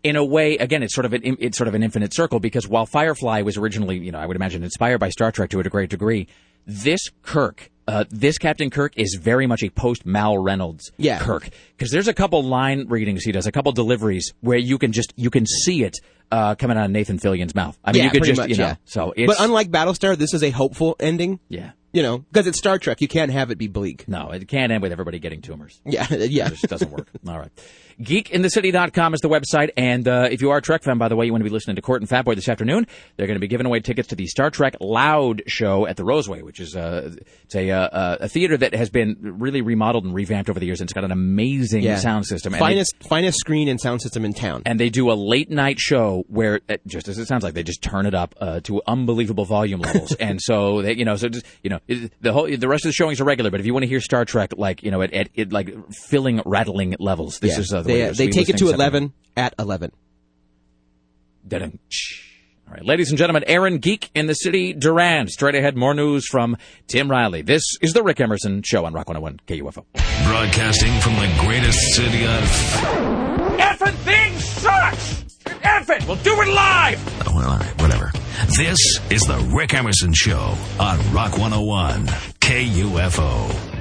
In a way, again, it's sort of an it's sort of an infinite circle because while Firefly was originally, you know, I would imagine inspired by Star Trek to a great degree, this Kirk, uh, this Captain Kirk is very much a post Mal Reynolds Yeah. Kirk because there's a couple line readings he does, a couple deliveries where you can just you can see it uh, coming out of Nathan Fillion's mouth. I mean, yeah, you could just much, you know. yeah. So it's but unlike Battlestar, this is a hopeful ending. Yeah. You know, because it's Star Trek, you can't have it be bleak. No, it can't end with everybody getting tumors. Yeah, yeah. It just doesn't work. All right. GeekInTheCity.com is the website. And uh, if you are a Trek fan, by the way, you want to be listening to Court and Fatboy this afternoon, they're going to be giving away tickets to the Star Trek Loud show at the Roseway, which is uh, it's a, uh, a theater that has been really remodeled and revamped over the years. And it's got an amazing Yeah. sound system. And they- Finest finest screen and sound system in town. and they do a late night show where, uh, just as it sounds like, they just turn it up uh, to unbelievable volume levels. and so they, you know, so just you know, the whole the rest of the showings are regular. But if you want to hear Star Trek, like you know, at, at, at like filling, rattling levels, this Yeah. is uh, the they, way uh, they take it to 11 at 11. Da-dum. All right, ladies and gentlemen, Aaron Geek in the city, Duran. Straight ahead, more news from Tim Riley. This is the Rick Emerson Show on Rock 101 KUFO. Broadcasting from the greatest city on. Effing thing sucks! Eff it! We'll do it live! Oh, well, all right, whatever. This is the Rick Emerson Show on Rock 101 KUFO.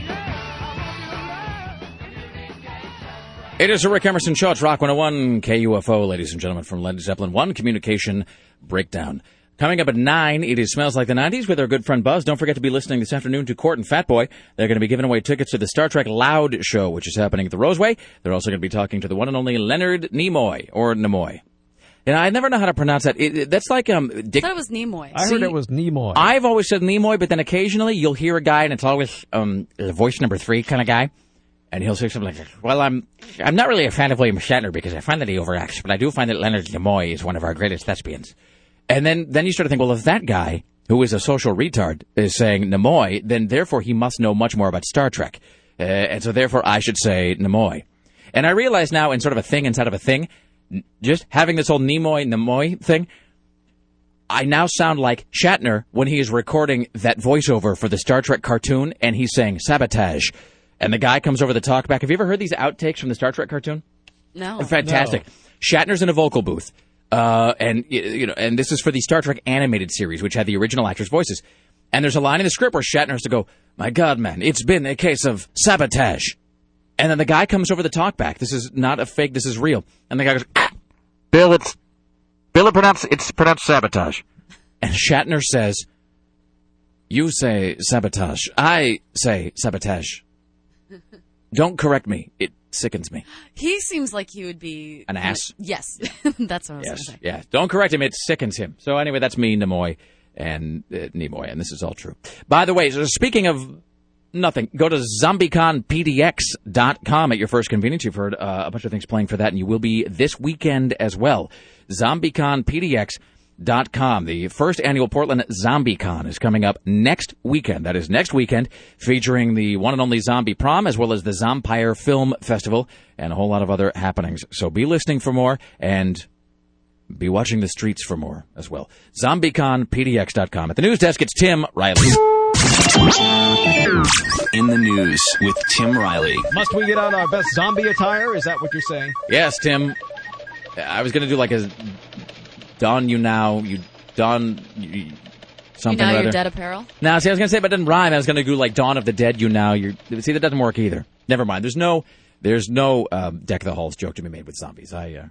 It is a Rick Emerson Show. It's Rock 101 KUFO, ladies and gentlemen, from Led Zeppelin 1 Communication Breakdown. Coming up at 9, it is Smells Like the 90s with our good friend Buzz. Don't forget to be listening this afternoon to Court and Fat Boy. They're going to be giving away tickets to the Star Trek Loud show, which is happening at the Roseway. They're also going to be talking to the one and only Leonard Nimoy, or Nimoy. And I never know how to pronounce that. It, it- that's like um, I thought it was Nimoy. I heard it was Nimoy. I've always said Nimoy, but then occasionally you'll hear a guy, and it's always um, a voice number three kind of guy, and he'll say something like, "Well, I'm I'm not really a fan of William Shatner because I find that he overacts, but I do find that Leonard Nimoy is one of our greatest thespians." And then then you start to think, well, if that guy who is a social retard is saying Nimoy, then therefore he must know much more about Star Trek, uh, and so therefore I should say Nimoy. And I realize now, in sort of a thing inside of a thing, n- just having this whole Nimoy Nimoy thing. I now sound like Shatner when he is recording that voiceover for the Star Trek cartoon and he's saying sabotage. And the guy comes over the talkback. Have you ever heard these outtakes from the Star Trek cartoon? No. Fantastic. Shatner's in a vocal booth. Uh, and you know, and this is for the Star Trek animated series, which had the original actors' voices. And there's a line in the script where Shatner has to go, "My God, man, it's been a case of sabotage." And then the guy comes over the talkback. This is not a fake. This is real. And the guy goes, "Ah, "Bill, it's Bill, it pronounce it's pronounced sabotage." And Shatner says, "You say sabotage. I say sabotage. Don't correct me. It sickens me." He seems like he would be An ass? Yes, that's what I was Yes, going to say. yeah. Don't correct him. It sickens him. So anyway, that's me, Nimoy, and uh, Nimoy, and this is all true. By the way, so speaking of nothing, go to zombieconpdx.com at your first convenience. You've heard uh, a bunch of things playing for that, and you will be this weekend as well. ZombieConPDX.com. The first annual Portland ZombieCon is coming up next weekend. That is next weekend, featuring the one and only Zombie Prom, as well as the Zompire Film Festival, and a whole lot of other happenings. So be listening for more, and be watching the streets for more as well. ZombieConPDX.com. At the news desk, it's Tim Riley. In the news with Tim Riley. Must we get on our best zombie attire? Is that what you're saying? Yes, Tim. I was going to do like a Don You Now, you Don you, You something now or your dead apparel. No, see, I was going to say, but it didn't rhyme. I was going to do like Dawn of the Dead, you now. You're, see, that doesn't work either. Never mind. There's no, there's no um, Deck of the Halls joke to be made with zombies. I, uh, I,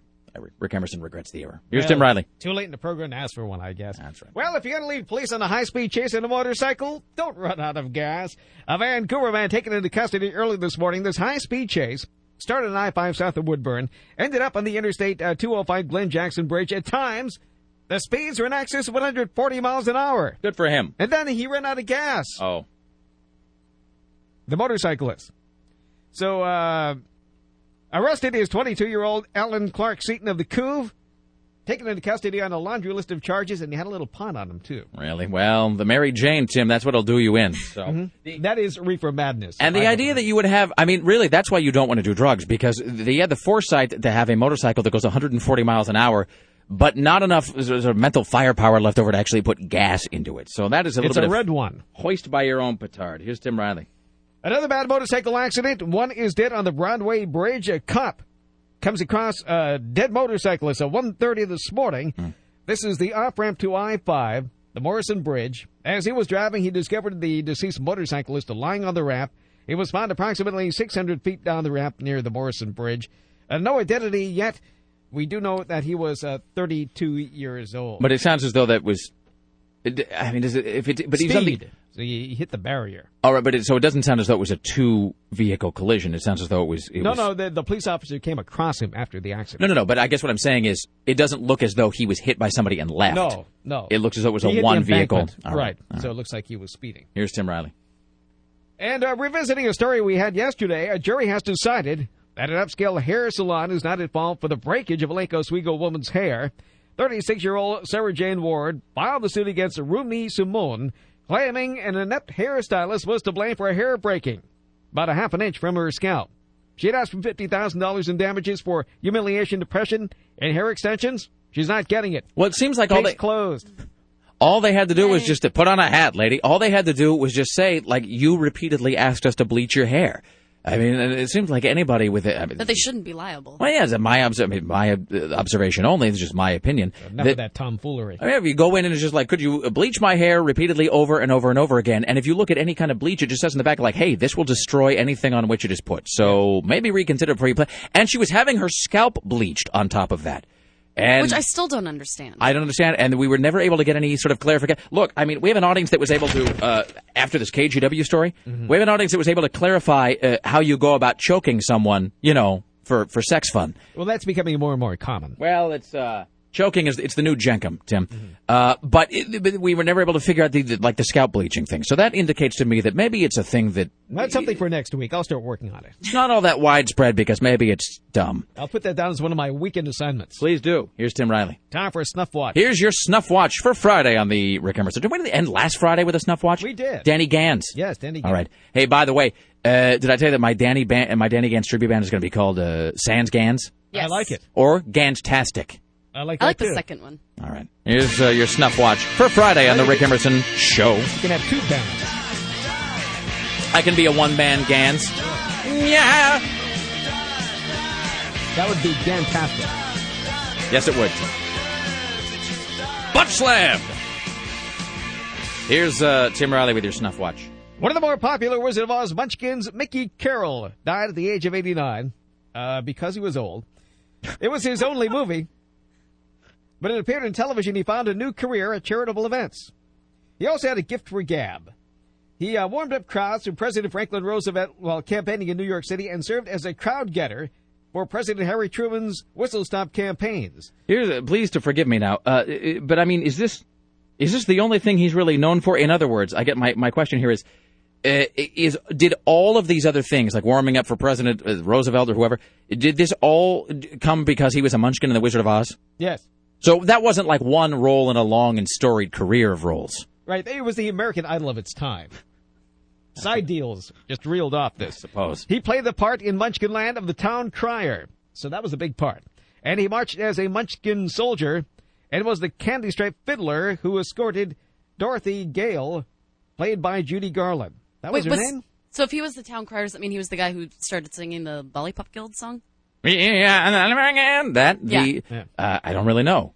Rick Emerson regrets the error. Here's Well, Tim Riley. Too late in the program to ask for one, I guess. That's right. Well, if you're going to leave police on a high-speed chase in a motorcycle, don't run out of gas. A Vancouver man taken into custody early this morning. This high-speed chase started on I-5 south of Woodburn, ended up on the Interstate uh, 205 Glenn Jackson Bridge. At times, the speeds were in excess of 140 miles an hour. Good for him. And then he ran out of gas. Oh. The motorcyclist. So, uh, arrested is 22-year-old Alan Clark Seaton of the Couve. Taken into custody on a laundry list of charges, and he had a little pun on him, too. Really? Well, the Mary Jane, Tim, that's what'll do you in. So. Mhm. That is reefer madness. And the I idea that you would have, I mean, really, that's why you don't want to do drugs because they had the foresight to have a motorcycle that goes 140 miles an hour, but not enough sort of mental firepower left over to actually put gas into it. So that is a little It's bit a of red one. hoist by your own petard. Here's Tim Riley. Another bad motorcycle accident. One is dead on the Broadway Bridge. A cop comes across a dead motorcyclist at 1.30 this morning. This is the off-ramp to I-5, the Morrison Bridge. As he was driving, he discovered the deceased motorcyclist lying on the ramp. He was found approximately 600 feet down the ramp near the Morrison Bridge. Uh, no identity yet. We do know that he was uh, 32 years old. But it sounds as though that was, I mean, does it, if it, but he's on the, So he hit the barrier. all right, but it, so it doesn't sound as though it was a two vehicle collision. It sounds as though it was, it no, was, no, the, the police officer came across him after the accident. no, no, no, but I guess what I'm saying is it doesn't look as though he was hit by somebody and left. No, no. It looks as though it was He a one vehicle. All right. All So it looks like he was speeding. Here's Tim Riley. And uh, revisiting a story we had yesterday, a jury has decided that an upscale hair salon is not at fault for the breakage of a Lake Oswego woman's hair. 36-year-old Sarah Jane Ward filed the suit against Rumi Simone, claiming an inept hairstylist was to blame for a hair breaking about a half an inch from her scalp. She had asked for $50,000 in damages for humiliation, depression, and hair extensions. She's not getting it. Well, it seems like all they closed. all they had to do was just to put on a hat, lady. All they had to do was just say, like, you repeatedly asked us to bleach your hair. I mean, it seems like anybody with it. I mean, That they shouldn't be liable. well, yeah, it's my obs- I mean, my uh, observation only. It's just my opinion. Enough of that tomfoolery. I mean, if you go in and it's just like, could you bleach my hair repeatedly over and over and over again? And if you look at any kind of bleach, it just says in the back, like, hey, this will destroy anything on which it is put. So maybe reconsider before you play. And she was having her scalp bleached on top of that. And Which I still don't understand. I don't understand, and we were never able to get any sort of clarification. Look, I mean, we have an audience that was able to, uh, after this KGW story, Mm-hmm. we have an audience that was able to clarify uh, how you go about choking someone, you know, for, for sex fun. Well, that's becoming more and more common. Well, it's uh, choking is it's the new jenkem, Tim. Mm-hmm. Uh, but, it, but we were never able to figure out the, the like the scalp bleaching thing. So that indicates to me that maybe it's a thing that That's something for next week. I'll start working on it. it's not all that widespread because maybe it's dumb. I'll put that down as one of my weekend assignments. Please do. Here's Tim Riley. Time for a snuff watch. Here's your snuff watch for Friday on the Rick Emerson. Did we end last Friday with a snuff watch? We did. Danny Gans. Yes, Danny. Gans. All right. Hey, by the way, uh, did I tell you that my Danny band, my Danny Gans tribute band is going to be called uh, Sans Gans Yes. I like it. or Gans-tastic? I like I that like the second one. All right. Here's uh, your snuff watch for Friday on the Rick Emerson Show. You can have two bands. I can be a one-man Gans. Yeah. That would be fantastic. Yes, it would. Butt slammed. Here's uh, Tim Riley with your snuff watch. One of the more popular Wizard of Oz munchkins, Mickey Carroll, died at the age of 89 uh, because he was old. It was his only movie, but it appeared in television. He found a new career at charitable events. He also had a gift for gab. He uh, warmed up crowds for President Franklin Roosevelt while campaigning in New York City and served as a crowd getter for President Harry Truman's whistle stop campaigns. Here's uh, please to forgive me now, uh, uh, but I mean, is this is this the only thing he's really known for? In other words, I get my my question here is. Uh, is did all of these other things like warming up for President uh, Roosevelt or whoever did this all come because he was a Munchkin in the Wizard of Oz? Yes. So that wasn't like one role in a long and storied career of roles. Right, it was the American Idol of its time. Side deals just reeled off this. Suppose. He played the part in Munchkin Land of the town crier, so that was a big part. And he marched as a Munchkin soldier, and was the candy stripe fiddler who escorted Dorothy Gale, played by Judy Garland. That was Wait, her was- name. So if he was the town crier, does that mean he was the guy who started singing the Lollipop Guild song? Yeah, and that the Yeah. uh, I don't really know.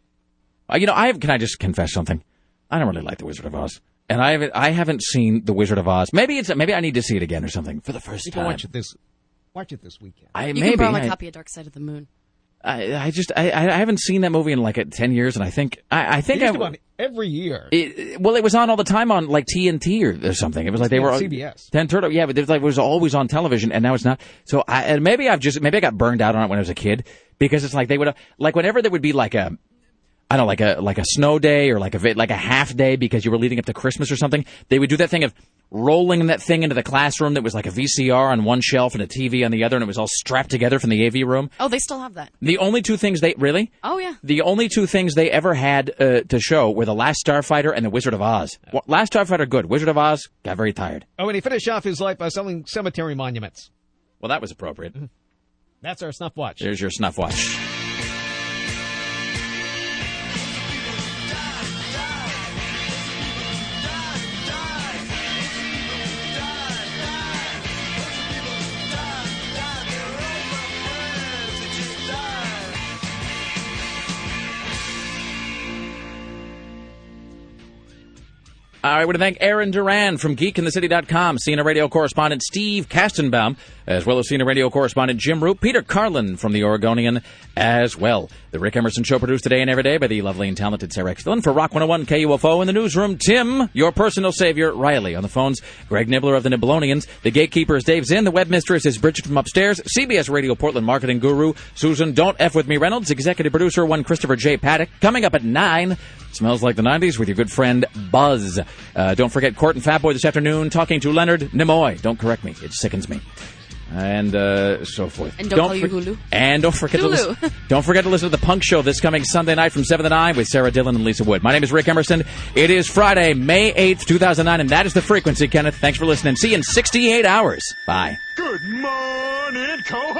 Uh, you know, I have, can I just confess something? I don't really like the Wizard of Oz, and I haven't I haven't seen the Wizard of Oz. Maybe it's maybe I need to see it again or something for the first You can time. watch it this. Watch it this weekend. I You maybe can borrow my I, copy of Dark Side of the Moon. I, I just I, I haven't seen that movie in like ten years, and I think I, I think It I on every year. It, well, it was on all the time on like TNT or, or something. It was like they Yeah, were CBS. Ten Turtle, yeah, but it was like it was always on television, and now it's not. So I, and maybe I've just maybe I got burned out on it when I was a kid because it's like they would like whenever there would be like a. I don't know, like a like a snow day or like a like a half day because you were leading up to Christmas or something. They would do that thing of rolling that thing into the classroom that was like a VCR on one shelf and a TV on the other, and it was all strapped together from the AV room. Oh, they still have that. The only two things they really Oh yeah. the only two things they ever had uh, to show were The Last Starfighter and The Wizard of Oz. Well, Last Starfighter, good. Wizard of Oz, got very tired. Oh, and he finished off his life by selling cemetery monuments. Well, that was appropriate. That's our snuff watch. There's your snuff watch. I want to thank Aaron Duran from GeekInTheCity.com, CNN radio correspondent Steve Kastenbaum, as well as CNN radio correspondent Jim Roope, Peter Carlin from The Oregonian as well. The Rick Emerson Show produced today and every day by the lovely and talented Sarah Extillin for Rock 101 KUFO in the newsroom. Tim, your personal savior, Riley. On the phones, Greg Nibbler of the Nibblonians. The gatekeeper is Dave Zinn. The web mistress is Bridget from upstairs. CBS Radio Portland marketing guru, Susan Don't F With Me Reynolds. Executive producer, one Christopher J. Paddock. Coming up at 9, Smells Like the 90s with your good friend Buzz. Uh, don't forget Court and Fatboy this afternoon talking to Leonard Nimoy. Don't correct me. It sickens me. and uh, so forth. And don't call you Hulu. And don't forget to listen. Don't forget to listen to the Punk Show this coming Sunday night from seven to nine with Sarah Dillon and Lisa Wood. My name is Rick Emerson. It is Friday, May eighth, two thousand nine, and that is the frequency. Kenneth, thanks for listening. See you in sixty-eight hours. Bye. Good morning, co